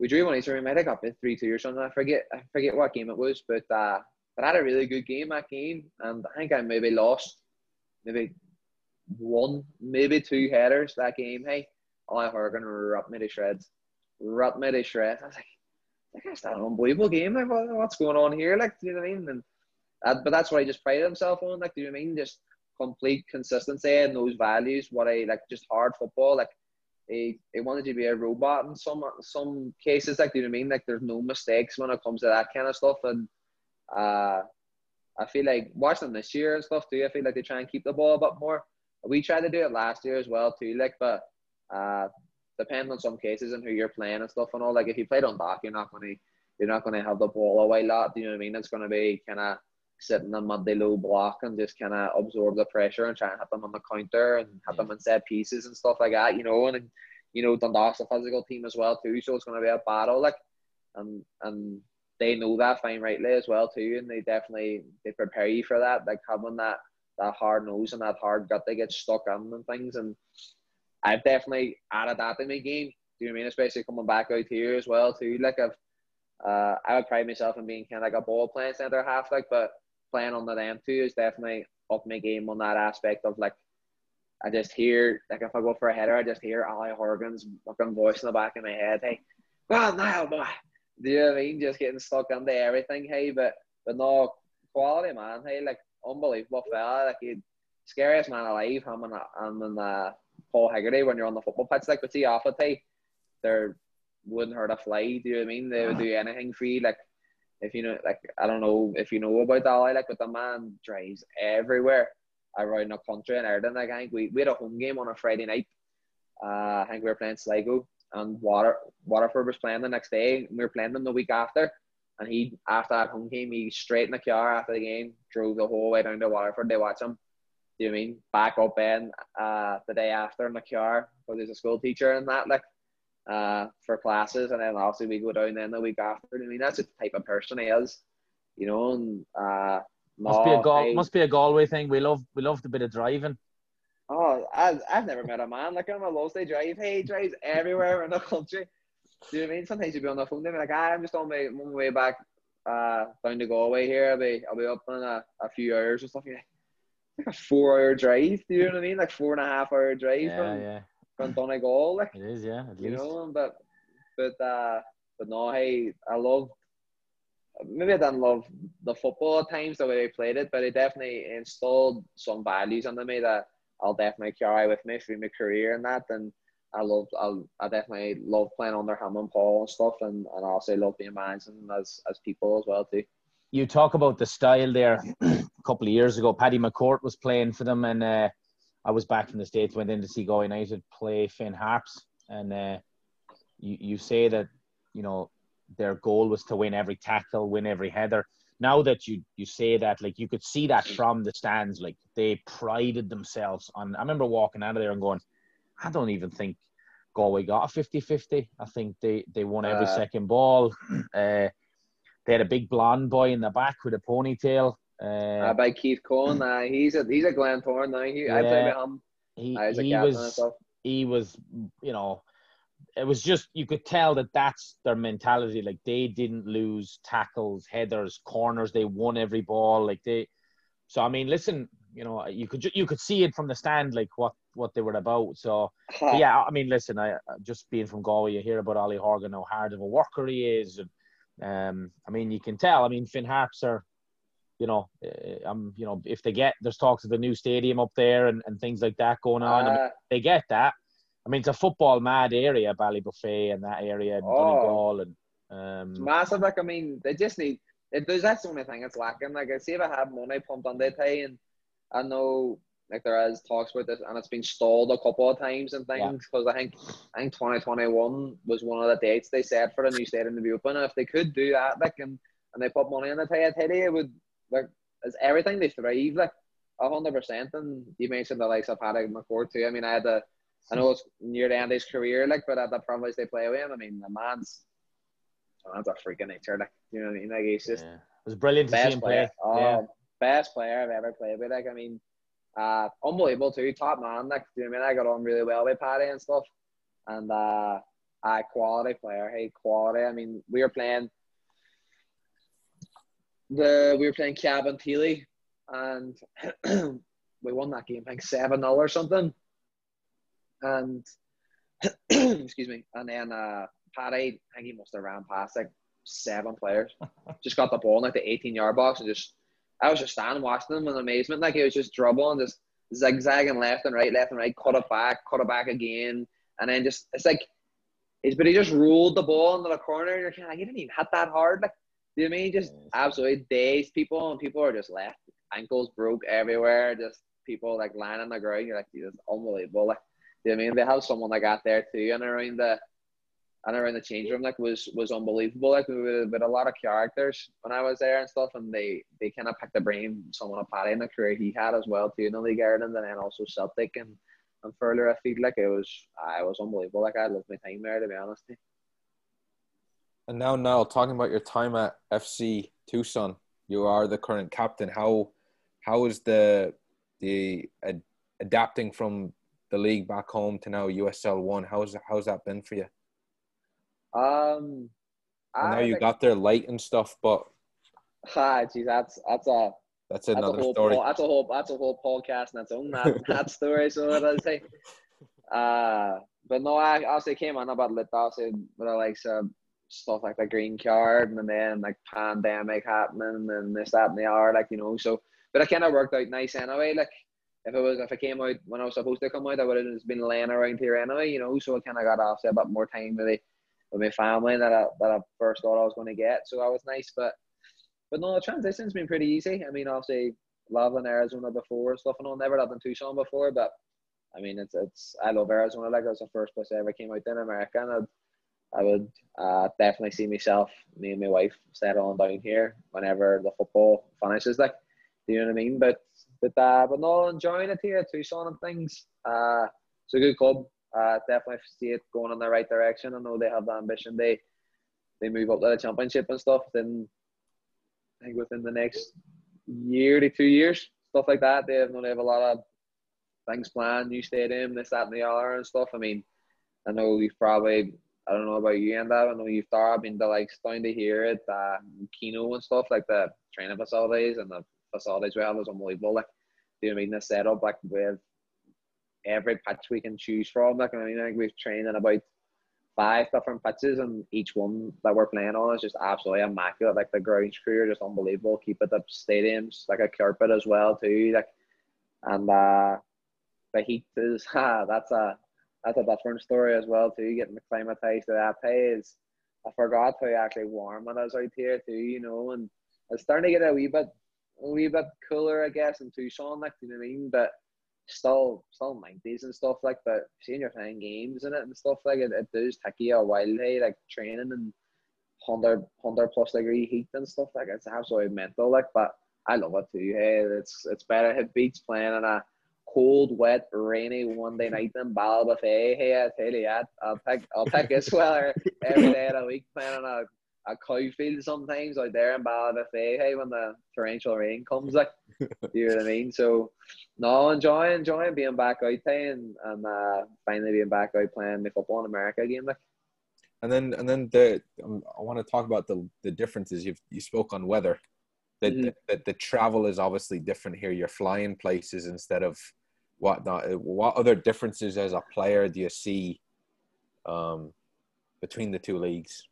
B: we drew one each we might have got it three two or something. I forget I forget what game it was, but uh but I had a really good game that game and I think I maybe lost maybe one, maybe two headers that game. Hey, Ollie Horgan ripped me to shreds. Ripped me to shreds. I was like, like that's an unbelievable game. Like, what, what's going on here? Like, do you know what I mean? And that, but that's what I just prided himself on. Like, do you know I mean? Just complete consistency and those values. What I like, just hard football. Like, he, he wanted to be a robot in some some cases. Like, do you know what I mean? Like, there's no mistakes when it comes to that kind of stuff. And uh, I feel like watching this year and stuff too. I feel like they try and keep the ball a bit more. We tried to do it last year as well too. Like, but uh, depending on some cases and who you're playing and stuff and all. Like if you played on Dundalk, you're not gonna you're not gonna have the ball away lot. Do you know what I mean? It's gonna be kind of sitting in muddy low block and just kind of absorb the pressure and try and hit them on the counter and hit them in set pieces and stuff like that. You know, and you know Dundalk's a physical team as well too, so it's gonna be a battle. Like, and and they know that fine rightly as well too, and they definitely they prepare you for that. Like having that that hard nose and that hard gut they get stuck on and things and I've definitely added that to my game. Do you know I mean? Especially coming back out here as well too. Like I've, uh, I would pride myself in being kind of like a ball playing centre half, like, but playing on under them too is definitely up my game on that aspect of like. I just hear like if I go for a header, I just hear Ollie Horgan's fucking voice in the back of my head. Hey, well now, boy. Do you know what I mean? Just getting stuck into everything. Hey, but but no quality man. Hey, like unbelievable fella. Like he scariest man alive. I'm in, I'm in uh, Paul Hegarty when you're on the football pitch. Like, but see, off it, they there wouldn't hurt a fly. Do you know what I mean? They would do anything for you. Like, if you know, like, I don't know if you know about that, like, but the man drives everywhere around the country and Ireland. Like, I think we, we had a home game on a Friday night. Uh, I think we were playing Sligo and Water Waterford was playing the next day. we were playing them the week after. And he, after that home game, he straight in the car after the game, drove the whole way down to Waterford. They watch him you know I mean? Back up in uh, the day after in the car because he's a school teacher and that, like, uh, for classes. And then obviously we go down then the week after. I mean, that's the type of person he is, you know, and uh,
A: must be a Gal- must be a Galway thing. We love we love the bit of driving.
B: Oh, I, I've never met a man like him. I love they drive. Hey, he drives everywhere in the country. Do you know what I mean? Sometimes you'll be on the phone, they'll be like, ah, I'm just on my, on my way back uh, down to Galway here. I'll be, I'll be up in a, a few hours or something. Like, like a four hour drive. Do you know what I mean? Like four and a half hour drive
A: yeah,
B: from
A: yeah.
B: From Donegal. Like
A: it is, yeah.
B: you least. know, but but uh, but no, hey, I love. Maybe I didn't love the football at times the way they played it, but it definitely installed some values under me that I'll definitely carry with me through my career and that. And I love, I'll, I definitely love playing under him and Paul and stuff, and, and I also love being managed as as people as well too
A: you talk about the style there. a couple of years ago, Paddy McCourt was playing for them, and uh, I was back from the states. Went in to see Galway United play Finn Harps, and uh, you you say that you know their goal was to win every tackle, win every header. Now that you you say that, like you could see that from the stands, like they prided themselves on. I remember walking out of there and going, I don't even think Galway got a 50-50. I think they they won every uh, second ball. Uh, they had a big blonde boy in the back with a ponytail. Uh,
B: by Keith Cowan, uh, he's a he's a Glentoran now. He, yeah, I play with him.
A: He, uh, he was he was you know it was just you could tell that that's their mentality. Like they didn't lose tackles, headers, corners. They won every ball. Like they. So I mean, listen, you know, you could you could see it from the stand, like what what they were about. So yeah, I mean, listen, I just being from Galway, you hear about Ollie Horgan, how hard of a worker he is, and um, I mean, you can tell. I mean, Finn Harps are, you know, uh, um, you know, if they get there's talks of the new stadium up there and, and things like that going on. Uh, I mean, they get that. I mean, it's a football mad area, Ballybofey and that area, and
B: Oh.
A: And
B: It's
A: um,
B: massive. Like I mean, they just need. It, there's that's the only thing that's lacking. Like I see if I had money pumped on the pay, and I know like there is talks about this, and it's been stalled a couple of times and things because I think I think 2021 was one of the dates they said for the new stadium to be open. And if they could do that, like and, and they put money in the pay, I tell you, it would like it's everything they thrive like hundred percent. And you mentioned the likes of Paddy McCourt too. I mean, I had the I know it's near the end of his career, like, but at the privilege they play with him, I mean, the man's man's a freaking nature, like, you know what I mean? Like, he's just
A: yeah. it was brilliant to see
B: best
A: him
B: player.
A: play.
B: Oh,
A: yeah.
B: best player I've ever played with. Like, I mean, uh, unbelievable too. Top man. Like, you know what I mean? I got on really well with Paddy and stuff. And uh, uh quality player. Hey, quality. I mean, we were playing the we were playing Cabinteely, and we won that game, I think seven 0 or something. And excuse me, and then uh, Paddy, I think he must have ran past like seven players. just got the ball in like the 18 yard box and just I was just standing watching them in amazement. Like he was just dribbling, just zigzagging left and right, left and right, cut it back, cut it back again, and then just it's like it's but he just rolled the ball into the corner and you're kind of like, he didn't even hit that hard. Like you know what I mean? Just absolutely dazed people and people are just left. Ankles broke everywhere, just people like lying on the ground. You're like, it's unbelievable. Like do you know what I mean? They have someone like that there too and around the and around the change room like was was unbelievable. Like we with, with a lot of characters when I was there and stuff, and they they kind of picked the brain someone of Paddy in the career he had as well too in the league Ireland, and then also Celtic and and further I feel like it was I was unbelievable. Like I loved my time there to be honest.
C: And now, Niall, talking about your time at FC Tucson, you are the current captain. How how is the the ad, adapting from the league back home to now USL One? How's how's that been for you?
B: Um,
C: I know you
B: like,
C: got there late and stuff, but
B: ah, geez, that's that's a
C: that's
B: that's a
C: another
B: whole
C: story.
B: po- that's a whole that's a whole podcast in its own that that story. So what I'd say, uh, but no, I also came on about lit also with the likes of stuff like the green card and then like pandemic happening and this that and the other, like you know. So, but it kind of worked out nice anyway. Like if it was if I came out when I was supposed to come out, I would have just been laying around here anyway, you know. So I kind of got off a bit more time with it with my family that I that I first thought I was going to get. So that was nice, but but no, the transition's been pretty easy. I mean, obviously, loving Arizona before stuff, and all. Never lived in Tucson before, but I mean, it's it's I love Arizona. Like it was the first place I ever came out in America, and I'd, I would uh, definitely see myself, me and my wife, settling down here whenever the football finishes. Like, do you know what I mean? But but uh, but no, enjoying it here, Tucson and things. Uh, it's a good club. Uh, definitely see it going in the right direction. I know they have the ambition. They they move up to the championship and stuff. Then I think within the next year to two years, stuff like that. They have, they have a lot of things planned, new stadium, this, that, and the other, and stuff. I mean, I know you've probably, I don't know about you and that, I know you've thought, the like starting to hear it, uh, Kino and stuff, like the training facilities and the facilities we have is unbelievable. Like, do you mean? The setup, like, with every pitch we can choose from. Like, I mean, like, we've trained in about five different pitches, and each one that we're playing on is just absolutely immaculate. Like the ground crew are just unbelievable. Keep it up stadiums like a carpet as well too. Like and uh, the heat is that's a that's a different story as well too. Getting acclimatized to that is I forgot how actually warm it is out here too. You know, and it's starting to get a wee bit a wee bit cooler, I guess, in Tucson. Like you know what I mean, but still still nineties and stuff like but seeing you're playing games in it and stuff like it, it does take you a while hey like training and 100 100 plus degree heat and stuff like it's absolutely mental like but I love it too hey it's it's better it beats playing in a cold wet rainy one day night in Ballybofey hey I tell you that I'll pick I'll pick this weather every day of the week playing on a a cow field sometimes out there in Ballybofey hey when the torrential rain comes like you know what I mean so no, enjoying enjoying being back out there and, and uh, finally being back out playing the football in America again. Like,
C: and then and then the um, I want to talk about the the differences. You you spoke on weather. That
B: Mhm.
C: the, the, the travel is obviously different here. You're flying places instead of whatnot. What other differences as a player do you see um, between the two leagues?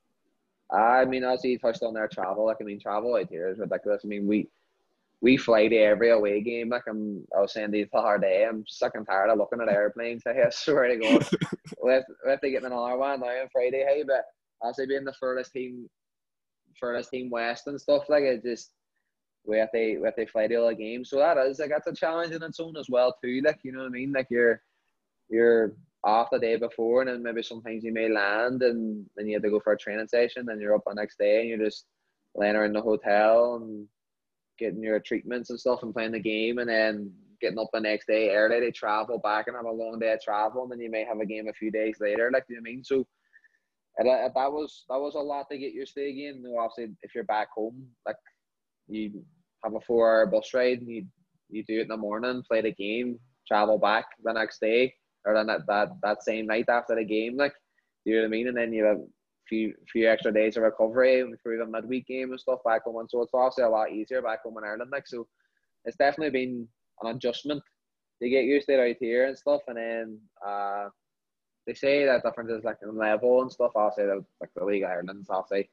B: I mean, as you touched on their travel, like I mean, travel out here is ridiculous. I mean, we we fly to every away game. Like I'm, I was saying the other day, I'm sick and tired of looking at airplanes. I swear to God, we have, we have to get another one now on Friday. Hey, but as I being the furthest team, furthest team west and stuff like it, just to we have to fly all the games. So that is like that's a challenge in its own as well too. Like you know what I mean? Like you're you're off the day before, and then maybe sometimes you may land, and then you have to go for a training session. Then you're up the next day, and you're just laying around the hotel and getting your treatments and stuff and playing the game and then getting up the next day early to travel back and have a long day of travel and then you may have a game a few days later like you know I mean so that was that was a lot to get used to again obviously if you're back home like you have a four hour bus ride and you you do it in the morning play the game travel back the next day or then that, that, that same night after the game like do you know what I mean and then you have few few extra days of recovery through the midweek game and stuff back home. and So it's obviously a lot easier back home in Ireland. Like so, it's definitely been an adjustment to get used to it out here and stuff. And then uh, they say that difference is like in level and stuff. I'll say that like the League Ireland's obviously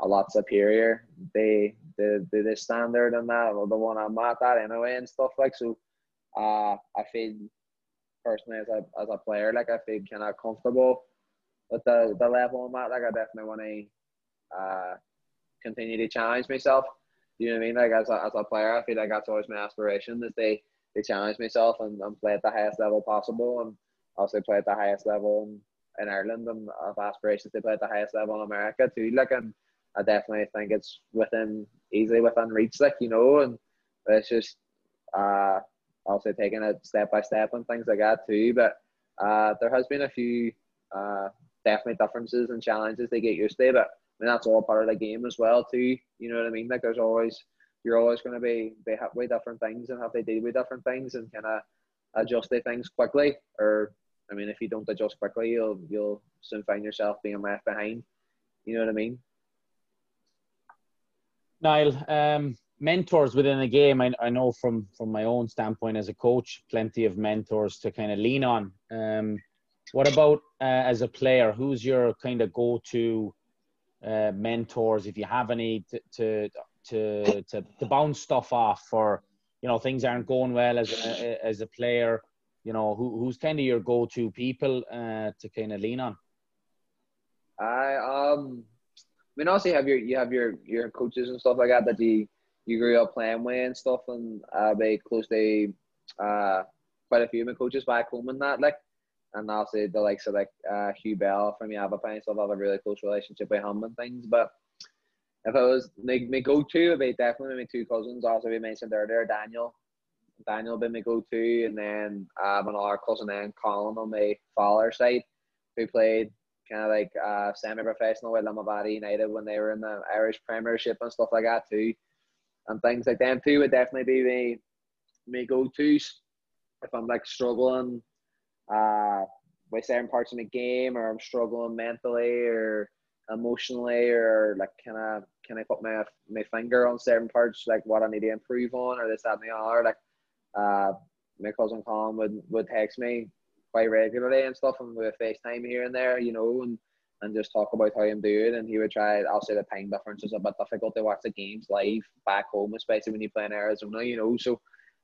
B: a lot superior. They the the, the standard and that or the one I'm at that anyway and stuff like so. Uh, I feel personally as a as a player like I feel kind of comfortable with the, the level I'm at, like I definitely want to uh, continue to challenge myself. Do you know what I mean? Like as a, as a player, I feel like that's always my aspiration is they, they challenge myself and, and play at the highest level possible and also play at the highest level in, Ireland and have aspirations to play at the highest level in America too. Like and I definitely think it's within easily within reach, like you know, and it's just uh also taking it step by step and things like that too. But uh there has been a few uh definitely differences and challenges they get used to. But I mean, that's all part of the game as well, too. You know what I mean? Like, there's always you're always going to be be with different things and have to deal with different things and kind of adjust the things quickly. Or, I mean, if you don't adjust quickly, you'll you'll soon find yourself being left behind. You know what I mean?
A: Niall, um, mentors within the game. I, I know from from my own standpoint as a coach, plenty of mentors to kind of lean on. Um, what about uh, as a player? Who's your kind of go-to uh, mentors, if you have any, to, to to to to bounce stuff off for you know things aren't going well as a, as a player? You know, who, who's kind of your go-to people uh, to kind of lean on?
B: I um, I mean, also you have your you have your your coaches and stuff like that that you you grew up playing with and stuff, and uh, be close to uh, quite a few of my coaches back home and that. Like, and also the likes of like uh, Hugh Bell from Yavapai, so I have a really close relationship with him and things. But if I was my, my go to, it'd be definitely my two cousins. Also, we mentioned earlier, Daniel. Daniel been my go to, and then um, another cousin, then Colin on my father's side, who played kind of like uh, semi-professional with Limavady United when they were in the Irish Premiership and stuff like that too, and things like them too would definitely be my my go-tos if I'm like struggling uh, with certain parts of the game, or I'm struggling mentally or emotionally, or like can I can I put my my finger on certain parts, like what I need to improve on, or this that and the other. Like, uh, my cousin Colin would would text me quite regularly and stuff, and with FaceTime here and there, you know, and and just talk about how I'm doing. And he would try. I'll say the time difference is a bit difficult to watch the games live back home, especially when you play in Arizona, you know. So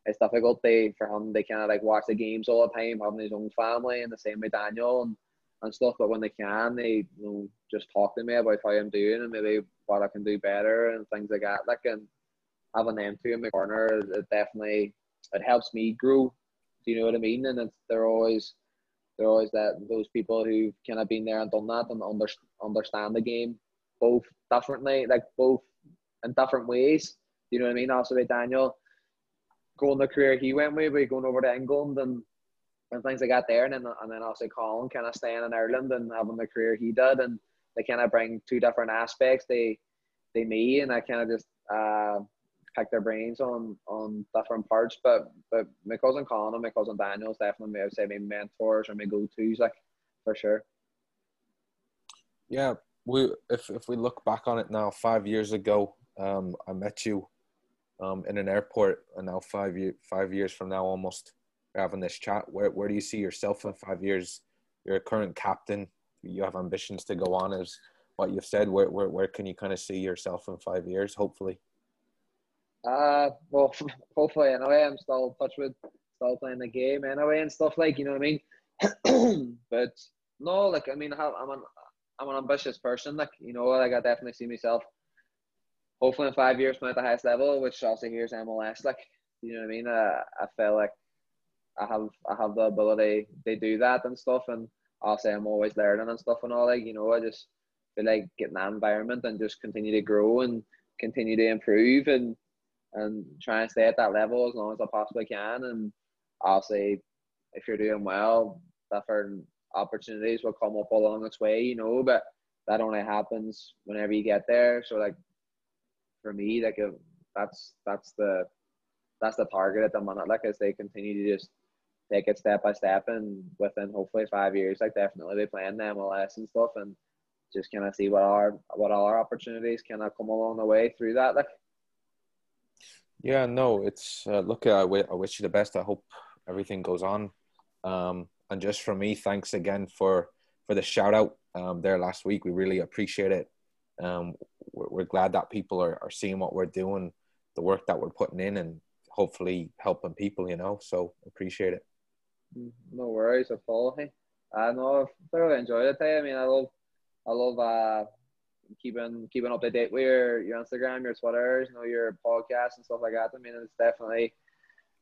B: it's difficult they, for him. They kind of like watch the games all the time, having his own family, and the same with Daniel and, and stuff. But when they can, they you know just talk to me about how I'm doing and maybe what I can do better and things like that. Like and having them two in my corner, it definitely it helps me grow. Do you know what I mean? And it's, they're always always that those people who kind of been there and done that and under, understand the game both differently, like both in different ways. You know what I mean? Also with Daniel going the career he went with, by going over to England and and things like that there, and then and then also Colin kind of staying in Ireland and having the career he did, and they kind of bring two different aspects. They they me and I kind of just uh, pick their brains on on different parts. But but my cousin Colin and my cousin Daniel is definitely I would say my mentors or my go tos like for sure.
C: Yeah, we if if we look back on it now, five years ago, um, I met you um, in an airport, and now five year, five years from now, almost having this chat. Where where do you see yourself in five years? You're a current captain. You have ambitions to go on, as what you've said. Where where where can you kind of see yourself in five years? Hopefully.
B: Uh, well, hopefully, anyway, I'm still touch with, still playing the game anyway and stuff like, you know what I mean? but no, like, I mean, I'm an, I'm an ambitious person, like, you know, like, I definitely see myself hopefully in five years playing at the highest level, which also here's MLS, like, you know what I mean? Uh, I feel like I have, I have the ability to do that and stuff, and I'll say I'm always learning and stuff and all, like, you know, I just feel like getting that environment and just continue to grow and continue to improve and and try and stay at that level as long as I possibly can. And say, if you're doing well, different opportunities will come up along its way, you know, but that only happens whenever you get there. So like for me, like if that's that's the that's the target at the moment. like as they continue to just take it step by step and within hopefully five years, like definitely be playing the MLS and stuff and just kind of see what our what our opportunities kind of come along the way through that. Like
C: yeah, no, it's uh, look. I, w- I wish you the best. I hope everything goes on. Um, and just for me, thanks again for for the shout out um, there last week. We really appreciate it. Um, we're, we're glad that people are, are seeing what we're doing, the work that we're putting in, and hopefully helping people. You know, so appreciate it.
B: Mm, no worries at all. Hey, I know I've thoroughly enjoyed it. I mean, I love, I love uh, keeping keeping up to date with your, your Instagram, your Twitter, you know, your podcast and stuff like that. I mean, it's definitely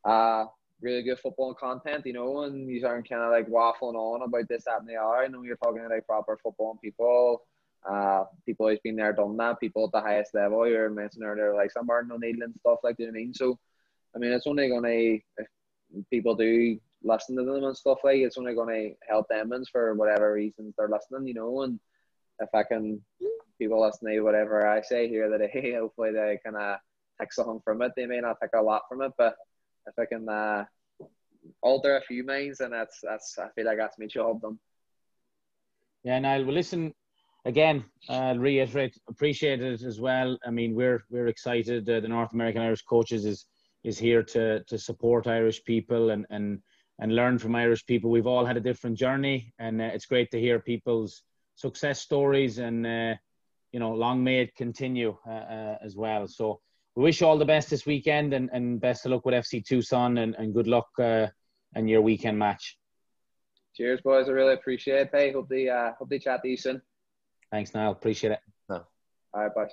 B: uh really good football content, you know, and these aren't kind of like waffling on about this, that, and the other. You know, you're talking to like proper football people, uh, people who's been there, done that, people at the highest level. You're mentioning earlier, like some Martin O'Neill and stuff like that. You know I mean? So, I mean, it's only gonna if people do listen to them and stuff like, it's only gonna help them for whatever reasons they're listening, you know, and if I can people listening to whatever I say here that hey, hopefully they kind of take something from it. They may not take a lot from it, but if I can uh, alter a few minds, and that's that's I feel like that's my job done.
A: Yeah, and I'll listen again. I'll reiterate, appreciate it as well. I mean, we're we're excited. Uh, the North American Irish coaches is is here to to support Irish people and and and learn from Irish people. We've all had a different journey, and uh, it's great to hear people's success stories and uh, you know long may it continue uh, uh, as well. So we wish you all the best this weekend and, and best of luck with FC Tucson and, and good luck uh, in your weekend match.
B: Cheers, boys! I really appreciate it. Hey, hope they uh, hope they chat to you soon.
A: Thanks, Niall. Appreciate it.
C: No.
B: All right, bye.